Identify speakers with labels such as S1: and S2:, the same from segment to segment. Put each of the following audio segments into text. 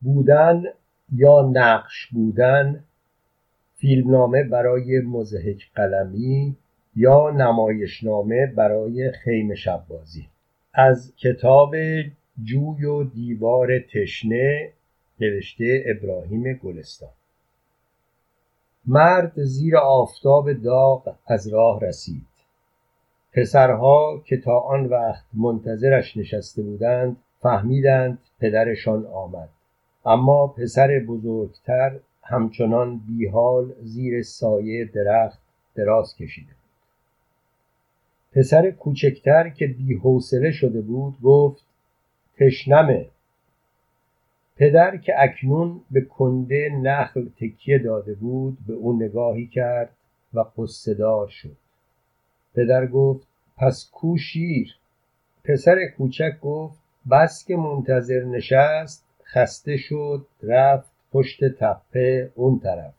S1: بودن یا نقش بودن فیلمنامه برای مزهک قلمی یا نمایشنامه برای خیم شبازی از کتاب جوی و دیوار تشنه نوشته ابراهیم گلستان. مرد زیر آفتاب داغ از راه رسید. پسرها که تا آن وقت منتظرش نشسته بودند فهمیدند پدرشان آمد. اما پسر بزرگتر همچنان بیحال زیر سایه درخت دراز کشیده بود. پسر کوچکتر که بیحوصله شده بود گفت تشنمه پدر که اکنون به کنده نخل تکیه داده بود به او نگاهی کرد و قصدار شد. پدر گفت پس کو شیر؟ پسر کوچک گفت بس که منتظر نشست خسته شد رفت پشت تپه اون طرف.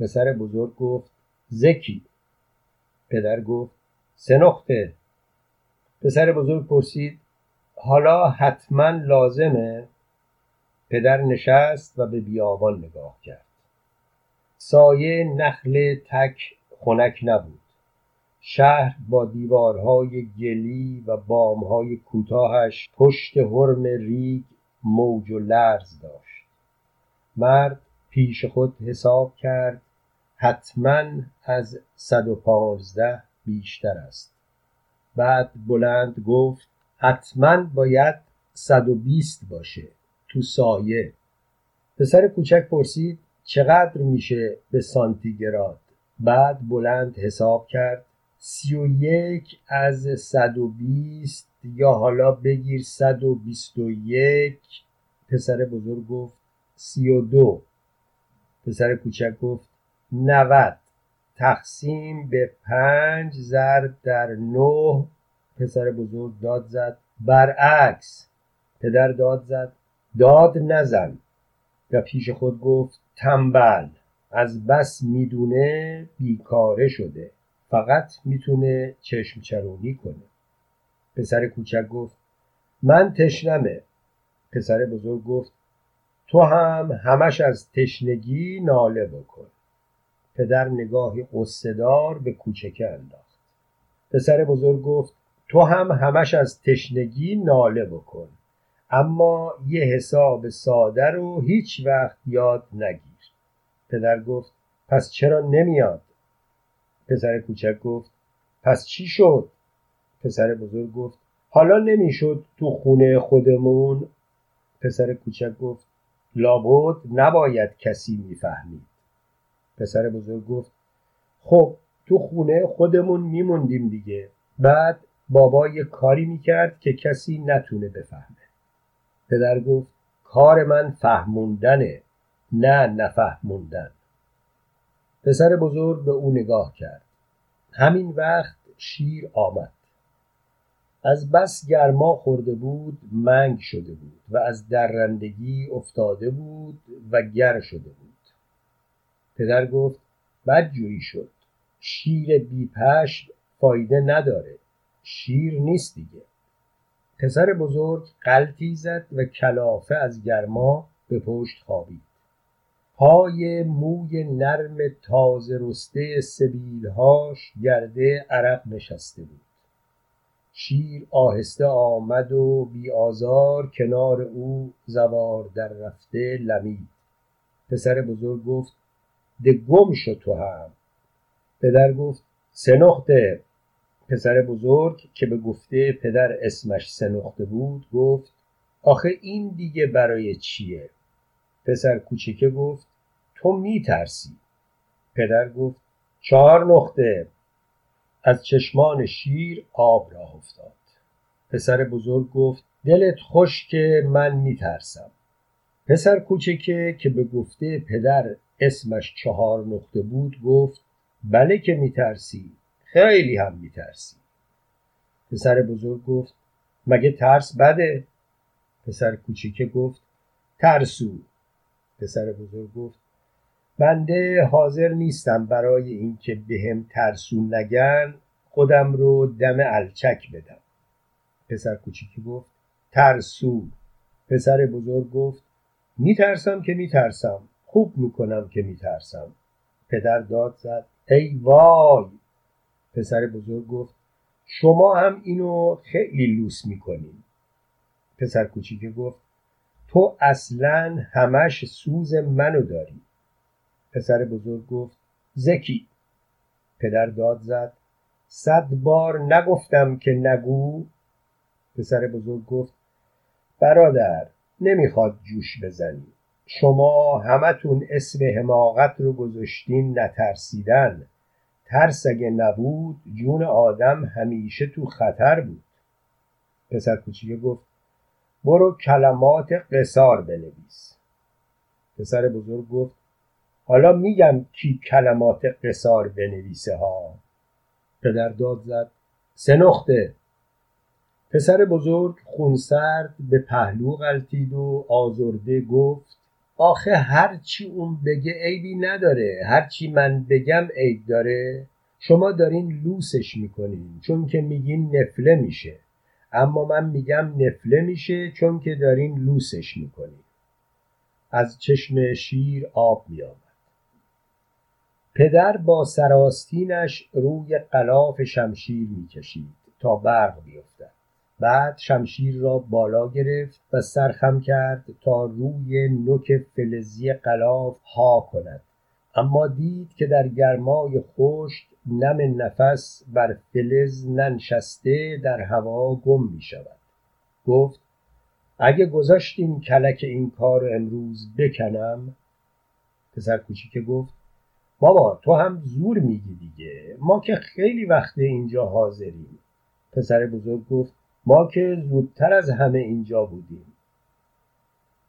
S1: پسر بزرگ گفت زکی. پدر گفت سه نقطه. پسر بزرگ پرسید حالا حتما لازمه؟ پدر نشست و به بیابان نگاه کرد. سایه نخل تک خنک نبود. شهر با دیوارهای گلی و بامهای کوتاهش پشت حرم ریگ موج و لرز داشت. مرد پیش خود حساب کرد حتما از صد و پانزده بیشتر است. بعد بلند گفت حتما باید صد و بیست باشه تو سایه. پسر کوچک پرسید چقدر میشه به سانتیگراد؟ بعد بلند حساب کرد سی و یک از صد و بیست یا حالا بگیر صد و بیست و یک. پسر بزرگ گفت سی و دو. پسر کوچک گفت نود. تقسیم به پنج ضرب در نه. پسر بزرگ داد زد برعکس. پدر داد زد داد نزن. و پیش خود گفت تنبل. از بس می‌دونه بیکاره شده. فقط می‌تونه چشم چرونی کنه. پسر کوچک گفت من تشنمه. پسر بزرگ گفت تو هم همش از تشنگی ناله بکن. پدر نگاهی قصدار به کوچکه انداخت. پسر بزرگ گفت تو هم همش از تشنگی ناله بکن. اما یه حساب ساده رو هیچ وقت یاد نگیر. پدر گفت پس چرا نمیاد؟ پسر کوچک گفت پس چی شد؟ پسر بزرگ گفت حالا نمی‌شد تو خونه خودمون؟ پسر کوچک گفت لابد نباید کسی می‌فهمید. پسر بزرگ گفت خب تو خونه خودمون میموندیم دیگه. بعد بابا یه کاری می‌کرد که کسی نتونه بفهمه. پدر گفت کار من فهموندنه نه نفهموندن. پسر بزرگ به او نگاه کرد. همین وقت شیر آمد. از بس گرما خورده بود منگ شده بود و از درندگی افتاده بود و گر شده بود. پدر گفت بدجوری شد. شیر بیپش فایده نداره. شیر نیست دیگه. پسر بزرگ قلتی زد و کلافه از گرما به پشت خوابید. پای موی نرم تازه رسته سبیلهاش گرده عرق نشسته بود. شیر آهسته آمد و بی آزار کنار او زوار در رفته لمید. پسر بزرگ گفت ده گم شو تو هم. پدر گفت سه نقطه پسر بزرگ که به گفته پدر اسمش سه نقطه بود گفت آخه این دیگه برای چیه؟ پسر کوچکه گفت تو میترسی. پدر گفت چهار نقطه. از چشمان شیر آب راه افتاد. پسر بزرگ گفت دلت خوش که من میترسم. پسر کوچکه که به گفته پدر اسمش چهار نقطه بود گفت بله که میترسی خیلی هم میترسی. پسر بزرگ گفت مگه ترس بده؟ پسر کوچیکه گفت ترسو. پسر بزرگ گفت بنده حاضر نیستم برای اینکه بهم ترسو نگن خودم رو دم الچک بدم. پسر کوچیکی گفت ترسو پسر بزرگ گفت میترسم که میترسم. خوب می‌کنم که میترسم. پدر داد زد ای وای. پسر بزرگ گفت شما هم اینو خیلی لوس می‌کنین. پسر کوچیک گفت تو اصلا همش سوز منو داری. پسر بزرگ گفت زکی. پدر داد زد صد بار نگفتم که نگو. پسر بزرگ گفت برادر نمی‌خواد جوش بزنی. شما همتون اسم حماقت رو گذاشتین نترسیدن. ترس اگه نبود جون آدم همیشه تو خطر بود. پسر کوچیک گفت برو کلمات قصار بنویس. پسر بزرگ گفت حالا میگم کی کلمات قصار بنویسه ها. پدر داد زد. سه نقطه. پسر بزرگ خونسرد به پهلو غلطید و آزرده گفت آخه هرچی اون بگه عیبی نداره. هرچی من بگم عیب داره. شما دارین لوسش می‌کنین چون که میگین نفله میشه. اما من میگم نفله میشه چون که دارین لوسش می‌کنین. از چشم شیر آب میآمد. پدر با سراستینش روی قلاف شمشیر می‌کشید تا برق بیفتد. بعد شمشیر را بالا گرفت و سرخم کرد تا روی نوک فلزی قلاف ها کند. اما دید که در گرمای خشک نم نفس بر فلز ننشسته در هوا گم می شود گفت اگه گذاشتین کلک این کار امروز بکنم. پسر کوچیک گفت بابا تو هم زور میگی دیگه. ما که خیلی وقت اینجا حاضریم. پسر بزرگ گفت ما که زودتر از همه اینجا بودیم.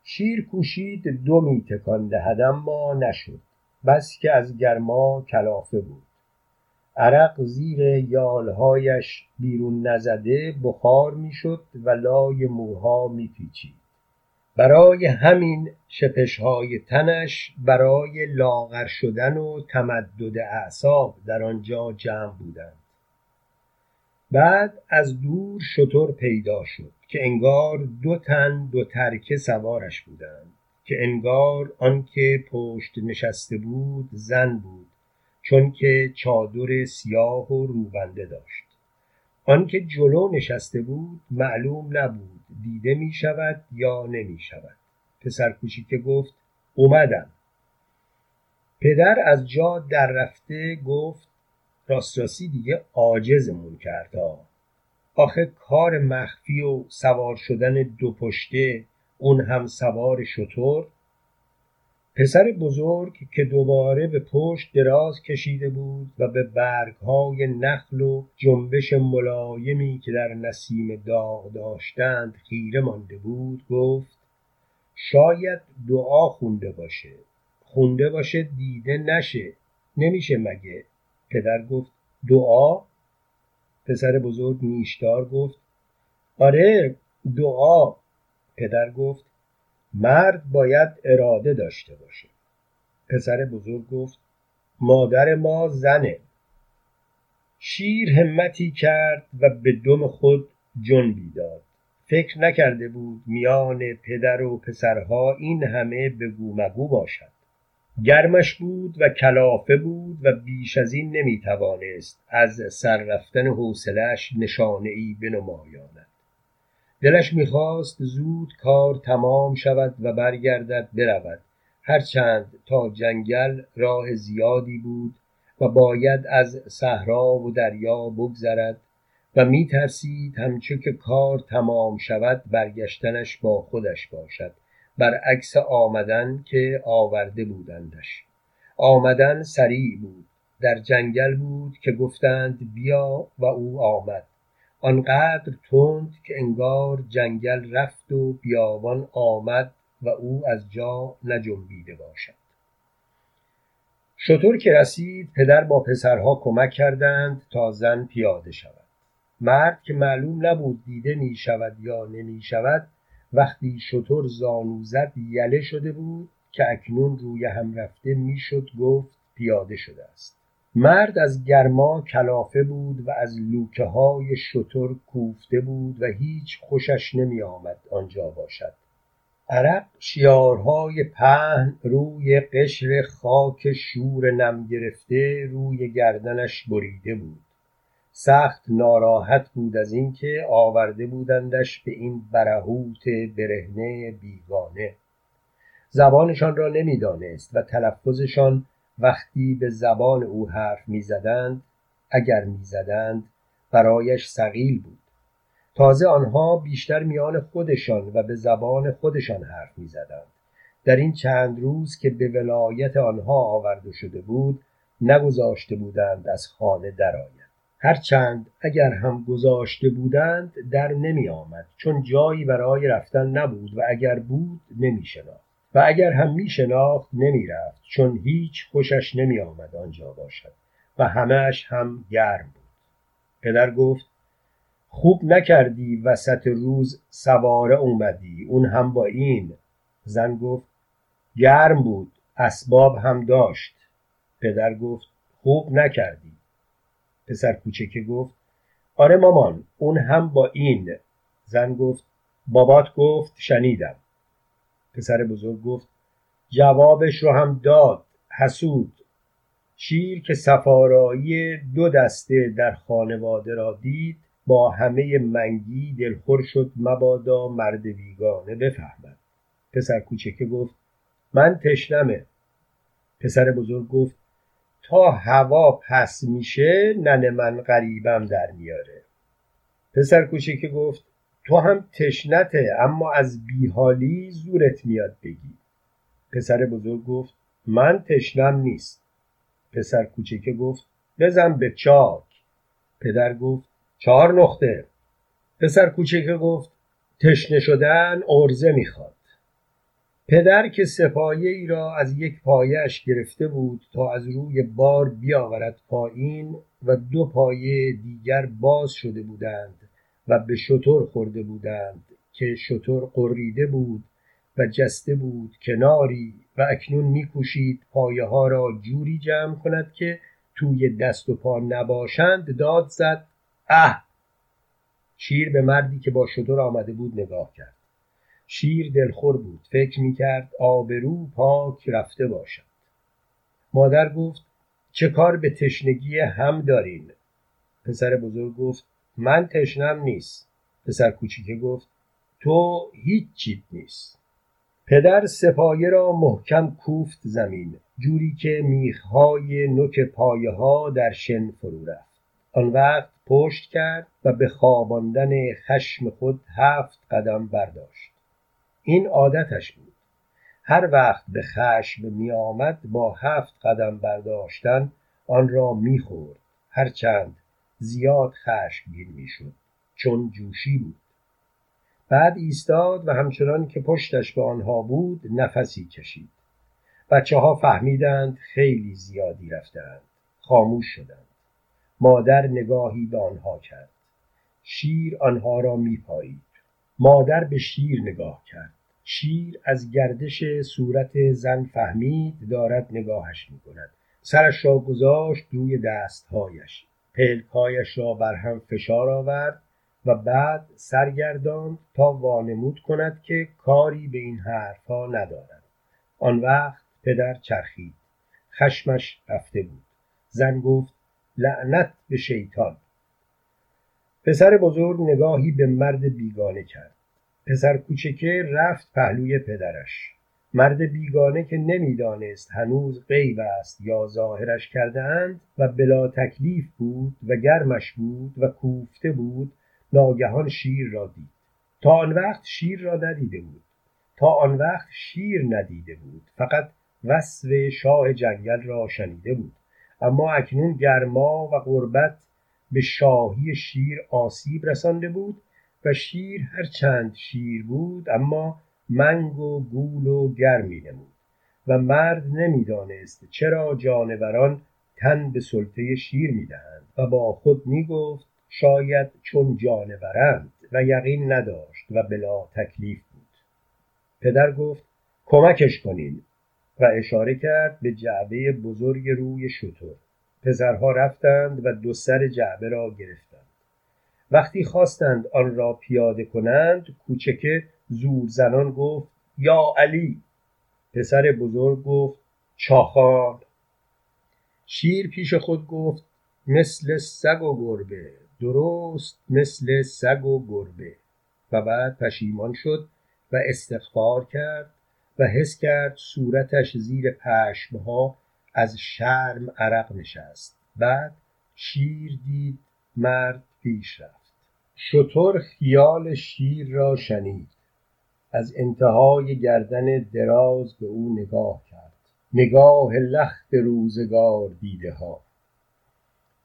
S1: شیر کوشید دو می تکان دهد اما نشد. بس که از گرما کلافه بود. عرق زیر یالهایش بیرون نزده بخار می‌شد و لای موها میپیچید. برای همین شپشهای تنش برای لاغر شدن و تمدد اعصاب در آنجا جمع بودند. بعد از دور شتر پیدا شد که انگار دو تن دو ترکه سوارش بودند که انگار آنکه پشت نشسته بود زن بود چون که چادر سیاه و روبنده داشت. آنکه جلو نشسته بود معلوم نبود دیده می شود یا نمی شود پسر کوچیکه گفت اومدم. پدر از جا در رفته گفت راست راستی دیگه عاجزمون کرد آخه کار مخفی و سوار شدن دو پشته اون هم سوار شطور؟ پسر بزرگ که دوباره به پشت دراز کشیده بود و به برگهای نخل و جنبش ملایمی که در نسیم داغ داشتند خیره مانده بود گفت شاید دعا خونده باشه. خونده باشه دیده نشه. نمیشه مگه؟ پدر گفت دعا؟ پسر بزرگ نیشدار گفت آره دعا. پدر گفت مرد باید اراده داشته باشه. پسر بزرگ گفت مادر ما زنه. شیر همتی کرد و به دم خود جنبی داد فکر نکرده بود میان پدر و پسرها این همه بگو مگو باشد. گرمش بود و کلافه بود و بیش از این نمی‌توانست از سر رفتن حوصلهاش نشانه ای بنمایاند. دلش می‌خواست زود کار تمام شود و برگردد برود. هرچند تا جنگل راه زیادی بود و باید از صحرا و دریا بگذرد و میترسید همچو که کار تمام شود برگشتنش با خودش باشد. برعکس آمدن که آورده بودندش. آمدن سریع بود. در جنگل بود که گفتند بیا و او آمد. آنقدر تند که انگار جنگل رفت و بیابان آمد و او از جا نجنبیده باشد. شطور که رسید پدر با پسرها کمک کردند تا زن پیاده شود. مرد که معلوم نبود دیده می شود یا نمی شود وقتی شطور زانو زد یله شده بود که اکنون روی هم رفته می‌شد گفت پیاده شده است. مرد از گرما کلافه بود و از لوکه های شتر کوفته بود و هیچ خوشش نمی آمد آنجا باشد. عرق شیارهای پهن روی قشر خاک شور نم گرفته روی گردنش بریده بود. سخت ناراحت بود از اینکه آورده بودندش به این برهوت برهنه بیگانه. زبانشان را نمی‌دانست و تلفظشان وقتی به زبان او حرف می‌زدند اگر می‌زدند برایش سقیل بود. تازه آنها بیشتر میان خودشان و به زبان خودشان حرف می‌زدند. در این چند روز که به ولایت آنها آورده شده بود نگذاشته بودند از خانه درآید. هرچند اگر هم گذاشته بودند در نمی آمد چون جایی برای رفتن نبود و اگر بود نمی شناخت و اگر هم می شناخت نمی رفت چون هیچ خوشش نمی آمد آنجا باشد و همهش هم گرم بود. پدر گفت خوب نکردی وسط روز سواره اومدی اون هم با این. زن گفت گرم بود اسباب هم داشت. پدر گفت خوب نکردی. پسر کوچکه گفت آره مامان اون هم با این. زن گفت بابات گفت شنیدم. پسر بزرگ گفت جوابش رو هم داد حسود. شیر که سفارایی دو دسته در خانواده را دید با همه منگی دلخور شد مبادا مرد بیگانه بفهمد. پسر کوچکه گفت من تشنمه. پسر بزرگ گفت تا هوا پس میشه نن من غریبم در میاره. پسر کوچکه گفت تو هم تشنته اما از بیحالی زورت میاد بگی. پسر بزرگ گفت من تشنم نیست. پسر کوچکه گفت بزن به چاک. پدر گفت چهار نقطه. پسر کوچکه گفت تشنه شدن ارزه می‌خواد. پدر که سپایه ای را از یک پایش گرفته بود تا از روی بار بیاورد پایین و دو پایه دیگر باز شده بودند و به شطور خورده بودند که شطور قریده بود و جسته بود کناری و اکنون میکوشید پایه ها را جوری جمع کند که توی دست و پا نباشند داد زد اه! شیر به مردی که با شطور آمده بود نگاه کرد. شیر دلخور بود. فکر می‌کرد آبرو پاک رفته باشد. مادر گفت چه کار به تشنگی هم دارین؟ پسر بزرگ گفت من تشنم نیست. پسر کوچیکه گفت تو هیچ چیت نیست. پدر سپایه را محکم کوفت زمین جوری که میخهای نوک پایه ها در شن فرو رفت. آن وقت پشت کرد و به خواباندن خشم خود هفت قدم برداشت. این عادتش بود. هر وقت به خشم می آمد با هفت قدم برداشتن آن را می خورد هرچند زیاد خشمگین می شد چون جوشی بود. بعد ایستاد و همچنان که پشتش به آنها بود نفسی کشید. بچه ها فهمیدند خیلی زیادی رفتند خاموش شدند. مادر نگاهی به آنها کرد. شیر آنها را میپایید. مادر به شیر نگاه کرد. شیر از گردش صورت زن فهمید دارد نگاهش می‌کند. سرش را گذاشت روی دستهایش. پلکهایش را بر هم فشار آورد و بعد سرگرداند تا وانمود کند که کاری به این حرفها ندارد. آن وقت پدر چرخید. خشمش رفته بود. زن گفت لعنت به شیطان. پسر بزرگ نگاهی به مرد بیگانه کرد. پسر کوچکه رفت پهلوی پدرش. مرد بیگانه که نمی‌دانست هنوز غیب است یا ظاهرش کرده اند و بلا تکلیف بود و گرمش بود و کوفته بود ناگهان شیر را دید. تا آن وقت شیر را ندیده بود. تا آن وقت شیر ندیده بود. فقط وصف شاه جنگل را شنیده بود. اما اکنون گرما و غربت به شاهی شیر آسیب رسانده بود و شیر هرچند شیر بود اما منگ و گول و گرمی نمود و مرد نمی‌دانست چرا جانوران تن به سلطه شیر می‌دهند و با خود می‌گفت شاید چون جانورند و یقین نداشت و بلا تکلیف بود. پدر گفت کمکش کنین و اشاره کرد به جعبه بزرگ روی شطور پسرها رفتند و دو سر جعبه را گرفتند. وقتی خواستند آن را پیاده کنند کوچکه زور زنان گفت یا علی. پسر بزرگ گفت چاخان شیر پیش خود گفت مثل سگ و گربه. درست مثل سگ و گربه. و بعد پشیمان شد و استغفار کرد و حس کرد صورتش زیر پشمها از شرم عرق نشست. بعد شیر دید مرد پیش رفت. شتر خیال شیر را شنید. از انتهای گردن دراز به او نگاه کرد. نگاه لخت روزگار دیده ها.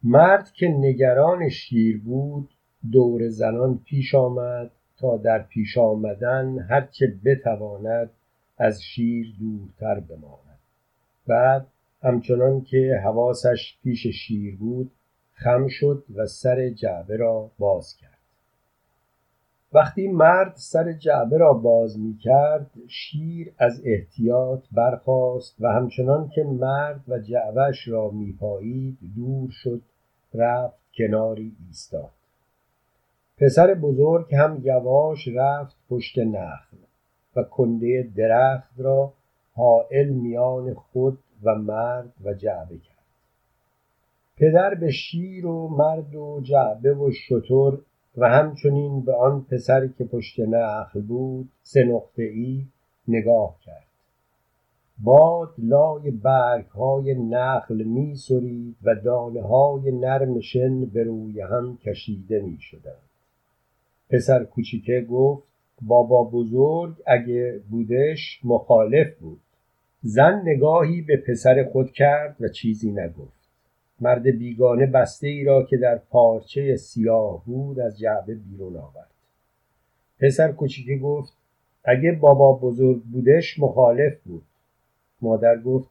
S1: مرد که نگران شیر بود دور زنان پیش آمد تا در پیش آمدن هرچه بتواند از شیر دورتر بماند. بعد همچنان که حواسش پیش شیر بود خم شد و سر جعبه را باز کرد. وقتی مرد سر جعبه را باز می کرد شیر از احتیاط برخاست و همچنان که مرد و جعبش را می پایید دور شد رفت کناری ایستاد. پسر بزرگ هم یواش رفت پشت نخل و کنده درخت را حائل میان خود و مرد و جعبه کرد. پدر به شیر و مرد و جعبه و شتر و همچنین به آن پسر که پشت نخل بود سه نقطه ای نگاه کرد. باد لای برگ های نخل می سرید و دانه های نرم شن به روی هم کشیده می شدند پسر کوچیکه گفت بابا بزرگ اگه بودش مخالف بود. زن نگاهی به پسر خود کرد و چیزی نگفت. مرد بیگانه بسته ای را که در پارچه سیاه بود از جعبه بیرون آورد. پسر کوچیکه گفت اگه بابا بزرگ بودش مخالف بود. مادر گفت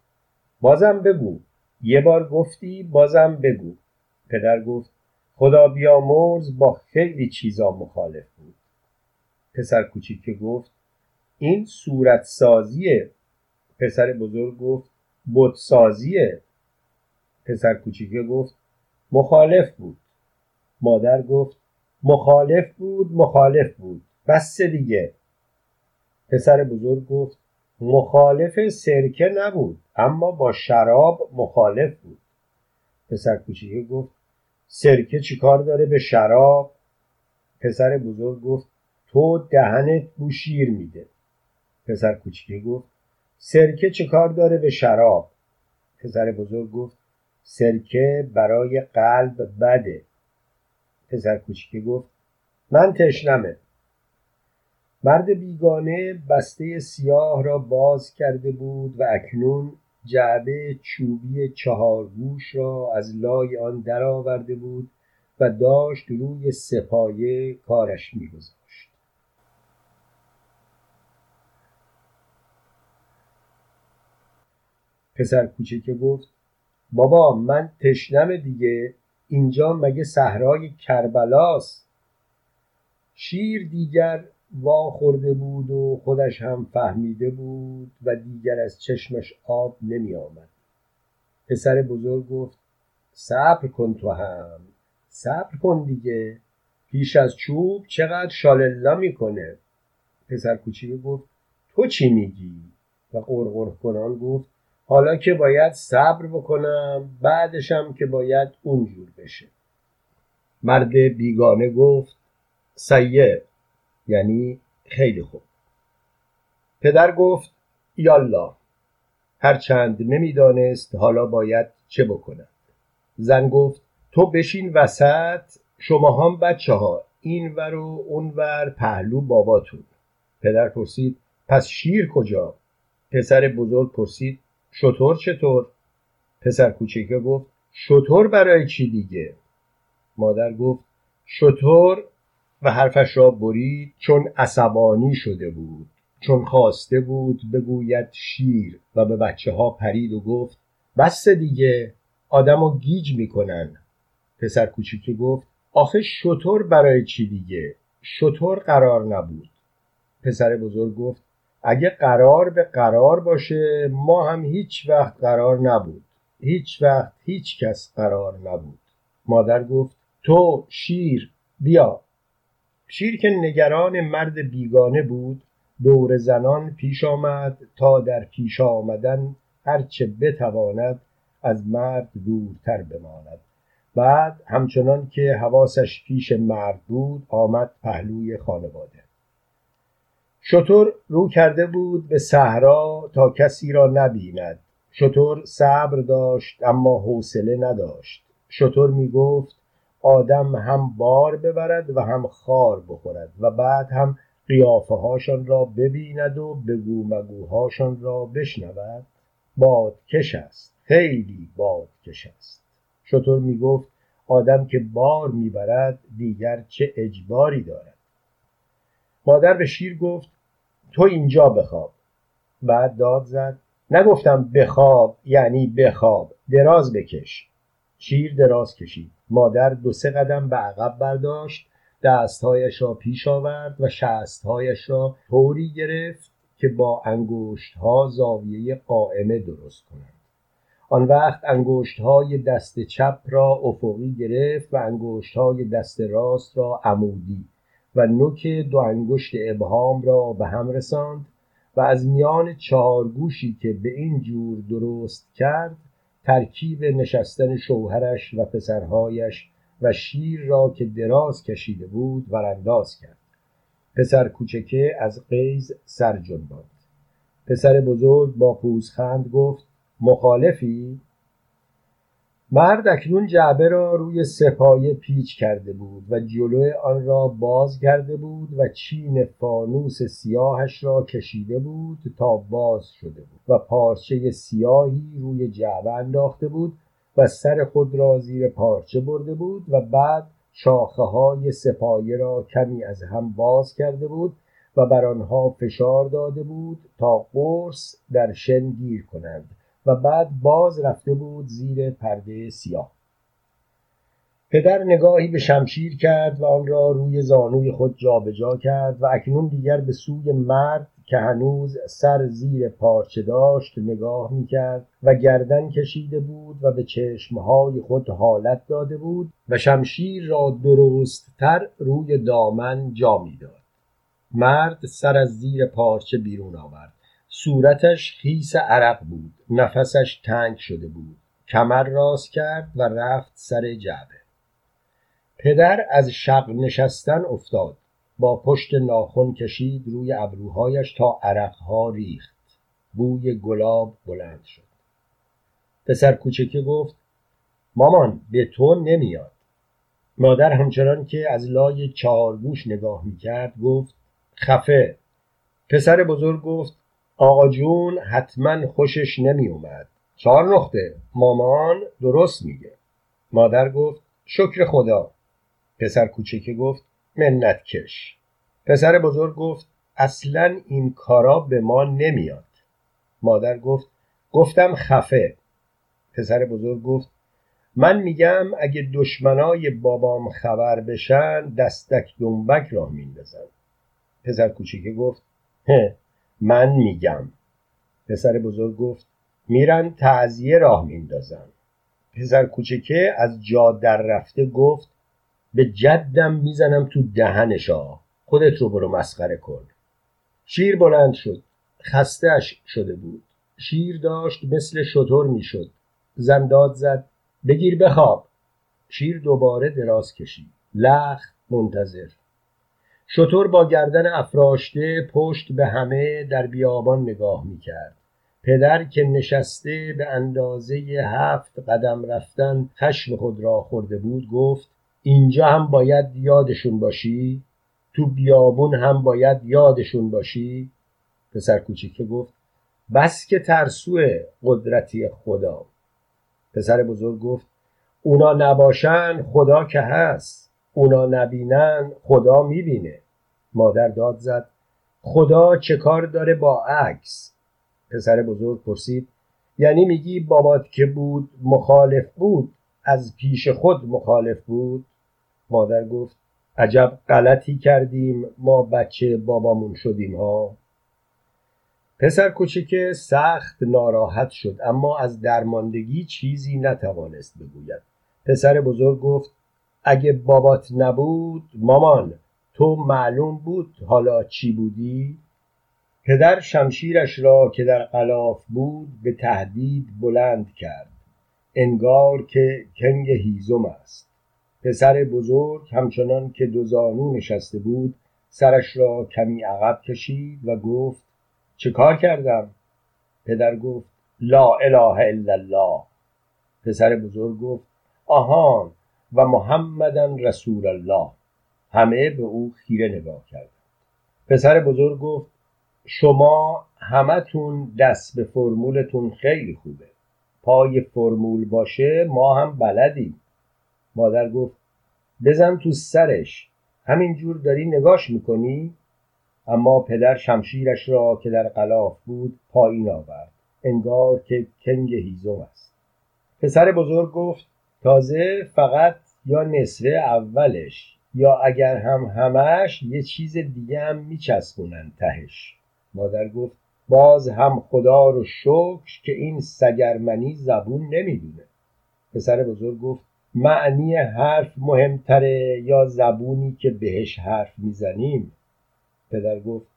S1: بازم بگو. یه بار گفتی بازم بگو. پدر گفت خدا بیامرز با خیلی چیزا مخالف بود. پسر کوچیک گفت این صورت سازیه پسر بزرگ گفت بت سازیه پسر کوچیکه گفت مخالف بود. مادر گفت مخالف بود مخالف بود. بس دیگه. پسر بزرگ گفت مخالف سرکه نبود اما با شراب مخالف بود. پسر کوچیکه گفت سرکه چیکار داره به شراب؟ پسر بزرگ گفت تو دهنت بو شیر میده. پسر کوچیکه گفت سرکه چیکار داره به شراب؟ پسر بزرگ گفت سرکه برای قلب بده. پسر کوچیکه گفت من تشنمه. مرد بیگانه بسته سیاه را باز کرده بود و اکنون جعبه چوبی چهارگوش را از لای آن درآورده بود و داشت روی سپایه کارش میگذاشت. پسر کوچکه گفت بابا من تشنم دیگه. اینجا مگه صحرای کربلاست؟ شیر دیگر وا خورده بود و خودش هم فهمیده بود و دیگر از چشمش آب نمی آمد. پسر بزرگ گفت صبر کن تو هم صبر کن دیگه. پیش از چوب چقدر شاللا می‌کنه. پسر کوچیک گفت تو چی میگی؟ و قرقر کنان گفت حالا که باید صبر بکنم بعدشم که باید اونجور بشه. مرد بیگانه گفت سیه یعنی خیلی خوب. پدر گفت یالا. هرچند نمی‌دانست حالا باید چه بکند زن گفت تو بشین وسط شما هم بچه ها این ور و اون ور پهلو باباتون. پدر پرسید پس شیر کجا؟ پسر بزرگ پرسید شطور چطور؟ پسر کوچیکه گفت شطور برای چی دیگه؟ مادر گفت شطور و حرفش را برید چون عصبانی شده بود چون خواسته بود بگوید شیر و به بچه ها پرید و گفت بس دیگه آدم و گیج می‌کنن. پسر کوچیکی گفت آخه شطور برای چی دیگه؟ شطور قرار نبود. پسر بزرگ گفت اگه قرار به قرار باشه ما هم هیچ وقت قرار نبود. هیچ وقت هیچ کس قرار نبود. مادر گفت تو شیر بیا. شیر که نگران مرد بیگانه بود دور زنان پیش آمد تا در پیش آمدن هرچه بتواند از مرد دورتر بماند. بعد همچنان که حواسش پیش مرد بود آمد پهلوی خانواده. شطور رو کرده بود به صحرا تا کسی را نبیند. شطور صبر داشت اما حوصله نداشت. شطور می گفت آدم هم بار ببرد و هم خار بخورد و بعد هم قیافه هاشان را ببیند و بگو مگوهاشان را بشنود. بادکش است. خیلی بادکش است. شطور می گفت آدم که بار می‌برد دیگر چه اجباری دارد؟ مادر به شیر گفت تو اینجا بخواب. بعد داد زد. نگفتم بخواب یعنی بخواب. دراز بکش. شیر دراز کشید. مادر دو سه قدم به عقب برداشت. دستهایش را پیش آورد و شستهایش را طوری گرفت که با انگشتها زاویه قائمه درست کنند. آن وقت انگشت های دست چپ را افقی گرفت و انگشت های دست راست را عمودی و نوک دو انگشت ابهام را به هم رساند و از میان چهار گوشی که به این جور درست کرد ترکیب نشستن شوهرش و پسرهایش و شیر را که دراز کشیده بود ورانداز کرد. پسر کوچکه از قیز سر جنباند. پسر بزرگ با پوزخند گفت مخالفی؟ مرد اکنون جعبه را روی سپایه پیچ کرده بود و جلو آن را باز کرده بود و چین فانوس سیاهش را کشیده بود تا باز شده بود و پارچه سیاهی روی جعبه انداخته بود و سر خود را زیر پارچه برده بود و بعد شاخه های سپایه را کمی از هم باز کرده بود و بر آنها فشار داده بود تا قرص در شن گیر کنند. و بعد باز رفته بود زیر پرده سیاه پدر نگاهی به شمشیر کرد و آن را روی زانوی خود جابجا جا کرد و اکنون دیگر به سوی مرد که هنوز سر زیر پارچه داشت نگاه می کرد و گردن کشیده بود و به چشمهای خود حالت داده بود و شمشیر را درست تر روی دامن جا می داد. مرد سر از زیر پارچه بیرون آورد صورتش خیس عرق بود. نفسش تنگ شده بود. کمر راست کرد و رفت سر جعبه. پدر از شق نشستن افتاد. با پشت ناخن کشید روی ابروهایش تا عرقها ریخت. بوی گلاب بلند شد. پسر کوچکه گفت مامان به تو نمیاد. مادر همچنان که از لای چهارگوش نگاه می‌کرد گفت خفه. پسر بزرگ گفت آقا جون حتما خوشش نمی اومد چهار نقطه. مامان درست میگه. مادر گفت شکر خدا. پسر کوچکه گفت منت کش. پسر بزرگ گفت اصلا این کارا به ما نمیاد. مادر گفت گفتم خفه. پسر بزرگ گفت من میگم اگه دشمنای بابام خبر بشن دستک دنبک راه میندازن. پسر کوچیکه گفت من میگم. پسر بزرگ گفت میرن تعذیه راه میندازن. پسر کوچکه از جا در رفته گفت به جدم می‌زنم تو دهنشا خودت رو برو مسخره کن. شیر بلند شد. خستهش شده بود. شیر داشت مثل شطور می‌شد. زن داد زد بگیر بخواب. شیر دوباره دراز کشید. لخت منتظر. شطور با گردن افراشته پشت به همه در بیابان نگاه می‌کرد. پدر که نشسته به اندازه هفت قدم رفتن خشم خود را خورده بود گفت اینجا هم باید یادشون باشی؟ تو بیابون هم باید یادشون باشی؟ پسر کوچیکه گفت بس که ترسوه قدرتی خدا. پسر بزرگ گفت اونا نباشن خدا که هست. اونا نبینن خدا می‌بینه. مادر داد زد خدا چه کار داره با عکس؟ پسر بزرگ پرسید یعنی میگی بابات که بود مخالف بود از پیش خود مخالف بود؟ مادر گفت عجب غلطی کردیم ما بچه بابامون شدیم ها. پسر کوچکه سخت ناراحت شد اما از درماندگی چیزی نتوانست بگوید. پسر بزرگ گفت اگه بابات نبود مامان تو معلوم بود حالا چی بودی؟ پدر شمشیرش را که در غلاف بود به تهدید بلند کرد. انگار که کنگ هیزم است. پسر بزرگ همچنان که دو زانو نشسته بود سرش را کمی عقب کشید و گفت چه کار کردم؟ پدر گفت لا اله الا الله. پسر بزرگ گفت آهان و محمدن رسول الله. همه به او خیره نگاه کردند. پسر بزرگ گفت شما همتون دست به فرمولتون خیلی خوبه. پای فرمول باشه ما هم بلدیم. مادر گفت بزن تو سرش. همینجور داری نگاش می‌کنی؟ اما پدر شمشیرش را که در غلاف بود پایین آورد. انگار که کنگ هیزم است. پسر بزرگ گفت تازه فقط یا نصفه اولش. یا اگر هم همش یه چیز دیگه هم میچسبونن تهش. مادر گفت باز هم خدا رو شکر که این سگرمنی زبون نمی‌دونه. پسر بزرگ گفت معنی حرف مهمتره یا زبونی که بهش حرف می‌زنیم؟ پدر گفت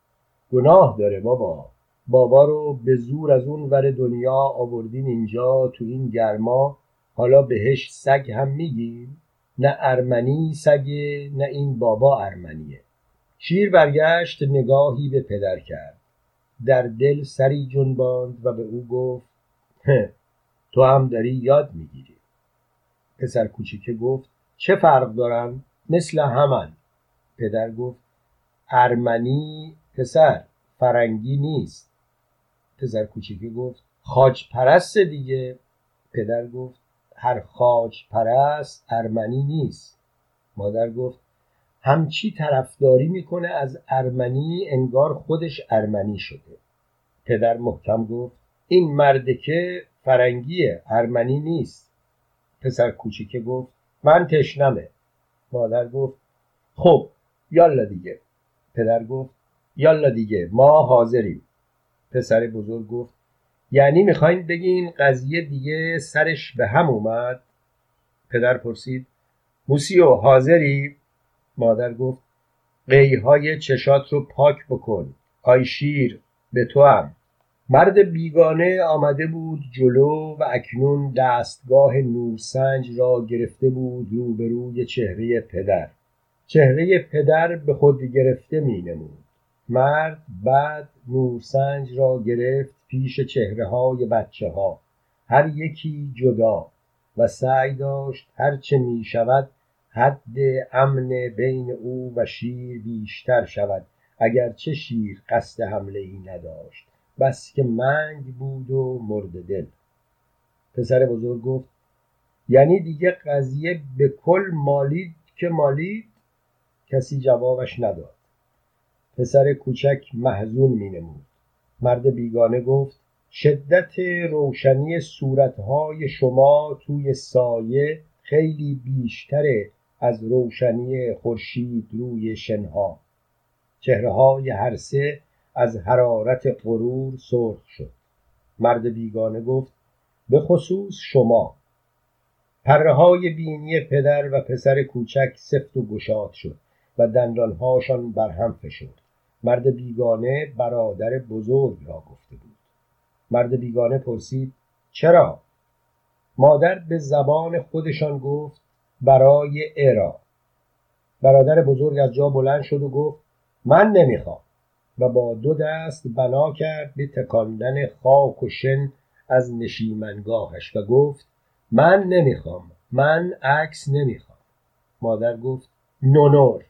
S1: گناه داره بابا. بابا رو به زور از اون ور دنیا آوردین اینجا تو این گرما حالا بهش سگ هم میگیم؟ نه ارمنی سگه نه این بابا ارمنیه. شیر برگشت نگاهی به پدر کرد. در دل سری جنباند و به او گفت تو هم داری یاد می‌گیری. پسر کوچیکه گفت چه فرق دارن مثل همان. پدر گفت ارمنی پسر فرنگی نیست. پسر کوچیکه گفت خاج پرست دیگه. پدر گفت هر خاج پرست ارمنی نیست. مادر گفت همچی طرفداری می‌کنه از ارمنی؟ انگار خودش ارمنی شده. پدر محکم گفت این مردکه فرنگیه ارمنی نیست. پسر کوچیکه گفت من تشنمه. مادر گفت خب یالا دیگه. پدر گفت یالا دیگه ما حاضریم. پسر بزرگ گفت یعنی می‌خواین بگین قضیه دیگه سرش به هم اومد؟ پدر پرسید. موسیو حاضری؟ مادر گفت. قیهای چشات رو پاک بکن. آی شیر به تو هم. مرد بیگانه آمده بود جلو و اکنون دستگاه نورسنج را گرفته بود روبروی چهره پدر. چهره پدر به خود گرفته می نمود مرد بعد نورسنج را گرفت پیش چهره های بچه ها هر یکی جدا و سعی داشت هرچه می شود حد امن بین او و شیر بیشتر شود اگرچه شیر قصد حمله ای نداشت. بس که منگ بود و مرد دل. پسر بزرگ گفت یعنی دیگه قضیه به کل مالید که مالید؟ کسی جوابش نداد. پسر کوچک محزون می نمود مرد بیگانه گفت شدت روشنی صورتهای شما توی سایه خیلی بیشتره از روشنی خورشید روی شنها. چهره های هر سه از حرارت غرور سرخ شد. مرد بیگانه گفت به خصوص شما. پره های بینی پدر و پسر کوچک سفت و گشاد شد و دندانهاشان بر هم فشرد. مرد بیگانه برادر بزرگ را گفته بود. مرد بیگانه پرسید چرا؟ مادر به زبان خودشان گفت برای ارا. برادر بزرگ از جا بلند شد و گفت من نمی‌خوام. و با دو دست بنا کرد به تکاندن خاک و شن از نشیمنگاهش و گفت من نمی‌خوام من عکس نمی‌خوام. مادر گفت نونور.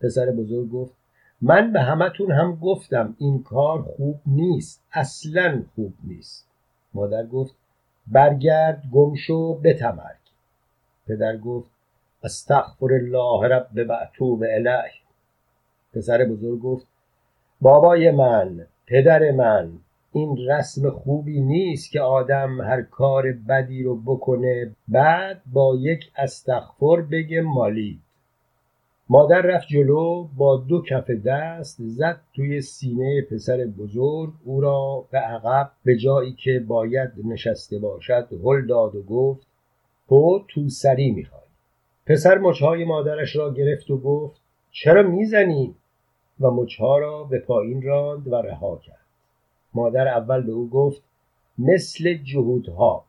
S1: پسر بزرگ گفت من به همتون هم گفتم این کار خوب نیست اصلا خوب نیست. مادر گفت برگرد گمشو بتمرگ. پدر گفت استغفر الله رب و اتوب الیه. پسر بزرگ گفت بابای من پدر من این رسم خوبی نیست که آدم هر کار بدی رو بکنه بعد با یک استغفر بگه مالی. مادر رفت جلو با دو کف دست زد توی سینه پسر بزرگ او را به عقب به جایی که باید نشسته باشد هل داد و گفت تو تو سری می‌خوای. پسر مچهای مادرش را گرفت و گفت چرا می‌زنی؟ و مچها را به پایین راند و رها کرد. مادر اول به او گفت مثل جهودها.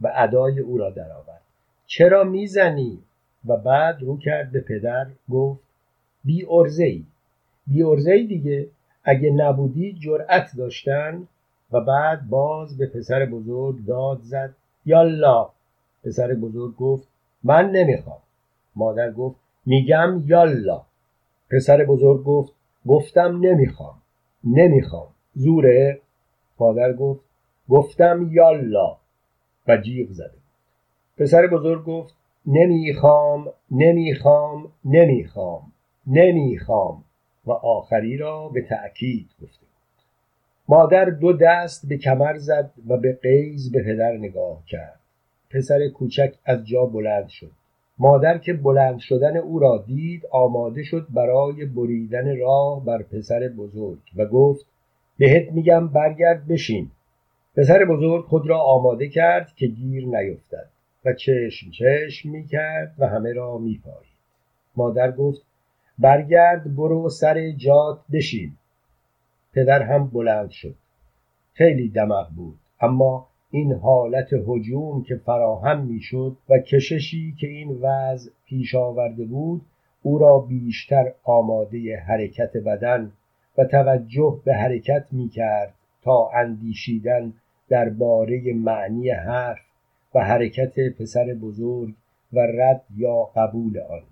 S1: و ادای او را درآورد. چرا می‌زنی؟ و بعد رو کرد به پدر گفت بی ارزه ای بی ارزه ای دیگه اگه نبودی جرأت داشتن. و بعد باز به پسر بزرگ داد زد. یالا. پسر بزرگ گفت من نمی‌خوام. مادر گفت میگم یالا. پسر بزرگ گفت گفتم نمی‌خوام. نمی‌خوام. زوره مادر گفت گفتم یالا. و جیغ زده. پسر بزرگ گفت نمی‌خوام نمی‌خوام نمی‌خوام نمی‌خوام. و آخری را به تأکید گفته مادر دو دست به کمر زد و به قیز به پدر نگاه کرد. پسر کوچک از جا بلند شد. مادر که بلند شدن او را دید آماده شد برای بریدن راه بر پسر بزرگ و گفت بهت میگم برگرد بشین. پسر بزرگ خود را آماده کرد که گیر نیفتد. و چشم چشم می کرد و همه را می پایید. مادر گفت برگرد برو سر جات بشین پدر هم بلند شد خیلی دمق بود اما این حالت هجوم که فراهم می‌شد و کششی که این وضع پیش آورده بود او را بیشتر آماده حرکت بدن و توجه به حرکت می کرد تا اندیشیدن درباره معنی حرف و حرکت پسر بزرگ و رد یا قبول آن.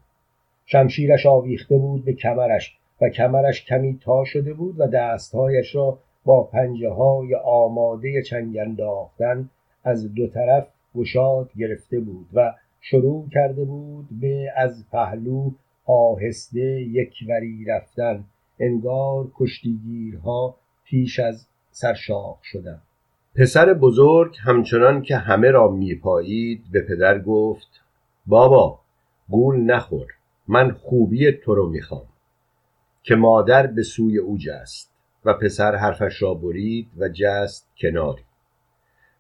S1: شمشیرش آویخته بود به کمرش و کمرش کمی تا شده بود و دستهایش را با پنجه های آماده چنگ انداختن از دو طرف گشاد گرفته بود و شروع کرده بود به از پهلو آهسته یکوری رفتن. انگار کشتیگیرها پیش از سرشاخ شدن پسر بزرگ همچنان که همه را میپایید به پدر گفت بابا گول نخور من خوبی تو رو می‌خوام که مادر به سوی او جست و پسر حرفش را برید و جست کناری.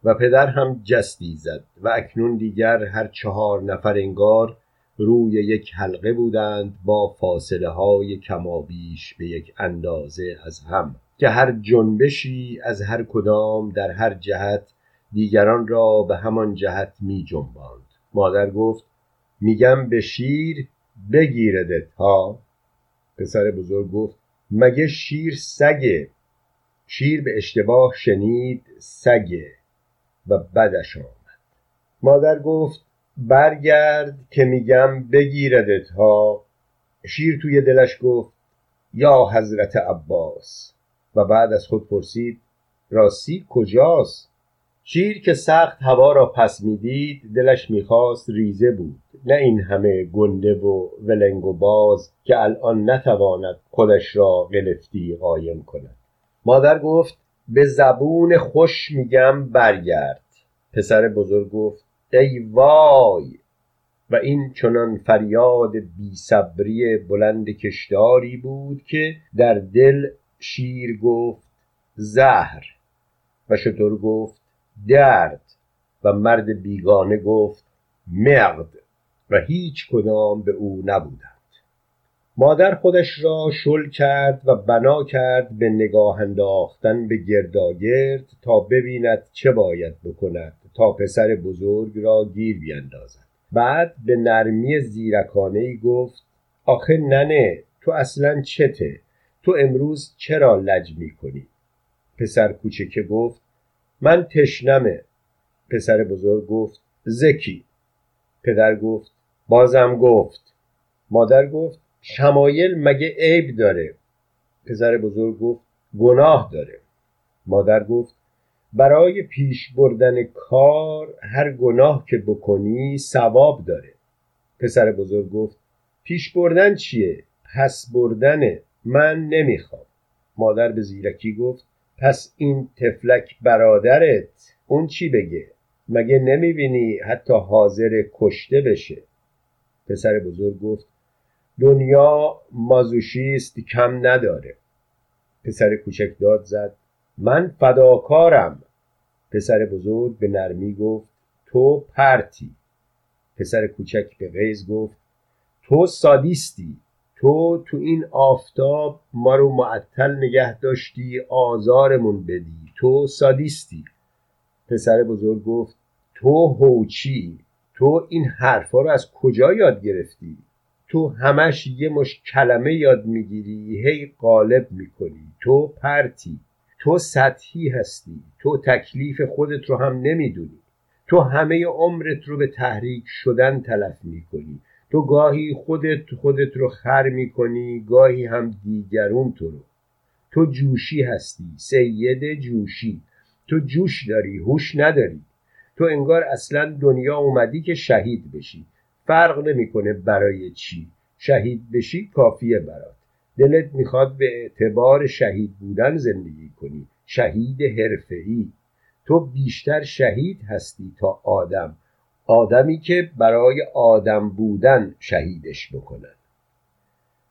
S1: و پدر هم جستی زد و اکنون دیگر هر چهار نفر انگار روی یک حلقه بودند با فاصله های کمابیش به یک اندازه از هم. که هر جنبشی از هر کدام در هر جهت دیگران را به همان جهت می جنباند. مادر گفت میگم به شیر بگیردت ها. پسر بزرگ گفت مگه شیر سگه؟ شیر به اشتباه شنید سگه و بدش آمد. مادر گفت برگرد که میگم بگیردت ها. شیر توی دلش گفت یا حضرت عباس. و بعد از خود پرسید راستی کجاست؟ شیر که سخت هوا را پس می‌دید دلش می‌خواست ریزه بود. نه این همه گنده و ولنگ و باز که الان نتواند خودش را قلفتی قایم کند. مادر گفت به زبون خوش میگم برگرد. پسر بزرگ گفت ای وای! و این چنان فریاد بی صبری بلند کشداری بود که در دل شیر گفت زهر و شطور گفت درد و مرد بیگانه گفت مرد و هیچ کدام به او نبودند. مادر خودش را شل کرد و بنا کرد به نگاه انداختن به گرداگرد تا ببیند چه باید بکند تا پسر بزرگ را گیر بیندازد. بعد به نرمی زیرکانه ای گفت آخه ننه تو اصلا چته؟ تو امروز چرا لج می کنی پسر کوچکه گفت من تشنمه. پسر بزرگ گفت زکی. پدر گفت بازم گفت. مادر گفت شمایل مگه عیب داره؟ پسر بزرگ گفت گناه داره. مادر گفت برای پیش بردن کار هر گناه که بکنی ثواب داره. پسر بزرگ گفت پیش بردن چیه؟ پس بردنه. من نمی‌خوام. مادر به زیرکی گفت پس این تفلک برادرت؟ اون چی بگه؟ مگه نمی‌بینی حتی حاضر کشته بشه؟ پسر بزرگ گفت دنیا مازوشیست کم نداره. پسر کوچک داد زد من فداکارم. پسر بزرگ به نرمی گفت تو پرتی. پسر کوچک به غیز گفت تو سادیستی. تو تو این آفتاب ما رو معطل نگه داشتی آزارمون بدی. تو سادیستی. پسر بزرگ گفت تو هوچی. تو این حرفا رو از کجا یاد گرفتی؟ تو همش یه مش کلمه یاد می‌گیری هی قالب می‌کنی. تو پرتی. تو سطحی هستی. تو تکلیف خودت رو هم نمی‌دونی. تو همه عمرت رو به تحریک شدن تلف می‌کنی. تو گاهی خودت خودت رو خر می‌کنی گاهی هم دیگرون تو رو. تو جوشی هستی سید جوشی. تو جوش داری هوش نداری. تو انگار اصلا دنیا اومدی که شهید بشی. فرق نمی‌کنه برای چی. شهید بشی کافیه برات. دلت می‌خواد به اعتبار شهید بودن زندگی کنی. شهید حرفه‌ای. تو بیشتر شهید هستی تا آدم. آدمی که برای آدم بودن شهیدش بکنن.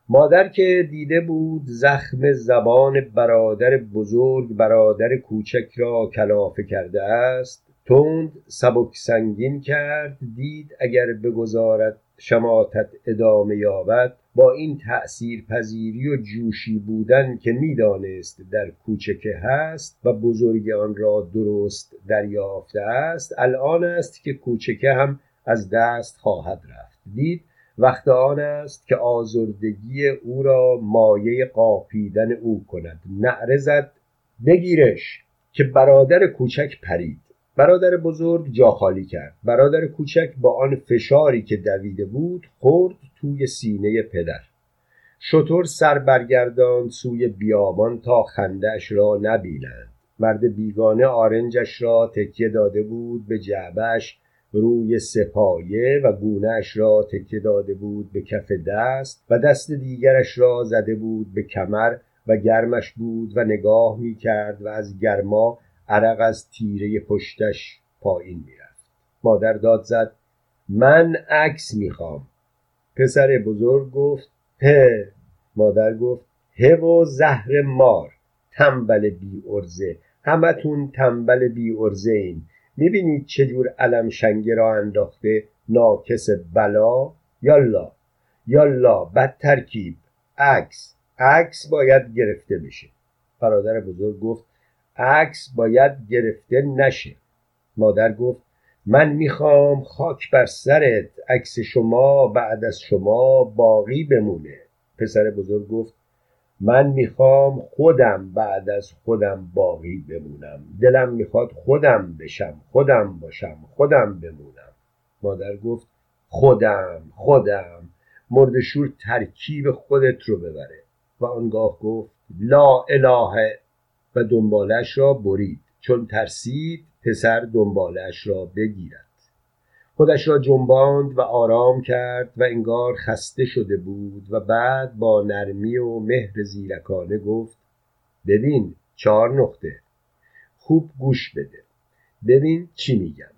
S1: مادر که دیده بود زخم زبان برادر بزرگ برادر کوچک را کلافه کرده است تند سبک سنگین کرد دید اگر بگذارد شماتت ادامه یابد با این تأثیر پذیری و جوشی بودن که می‌دانست در کوچکه هست و بزرگ آن را درست دریافته است الان است که کوچکه هم از دست خواهد رفت. دید وقت آن است که آزردگی او را مایه قاپیدن او کند. نعره زد بگیرش که برادر کوچک پرید. برادر بزرگ جا خالی کرد. برادر کوچک با آن فشاری که دویده بود خورد توی سینه پدر. شطور سر برگرداند سوی بیابان تا خندش را نبینند. مرد بیگانه آرنجش را تکیه داده بود به جعبش روی سپایه و گونهش را تکیه داده بود به کف دست و دست دیگرش را زده بود به کمر و گرمش بود و نگاه می کرد و از گرما عرق از تیره پشتش پایین می‌رفت. مادر داد زد من عکس می‌خوام. پسر بزرگ گفت هه مادر گفت هه و زهر مار. تنبل بی ارزه. همتون تنبل بی ارزه این می‌بینید چجور علم شنگه را انداخته ناکس بلا؟ یالا. یالا بد ترکیب عکس. عکس باید گرفته بشه. برادر بزرگ گفت عکس باید گرفته نشه. مادر گفت من می‌خوام خاک بر سرت عکس شما بعد از شما باقی بمونه. پسر بزرگ گفت من می‌خوام خودم بعد از خودم باقی بمونم. دلم می‌خواد خودم بشم خودم باشم خودم بمونم. مادر گفت خودم خودم. مردشور ترکیب خودت رو ببره. و آنگاه گفت لا اله و دنبالش را برید چون ترسید پسر دنبالش را بگیرد. خودش را جنباند و آرام کرد و انگار خسته شده بود و بعد با نرمی و مهر زیرکانه گفت ببین چهار نقطه. خوب گوش بده. ببین چی میگم.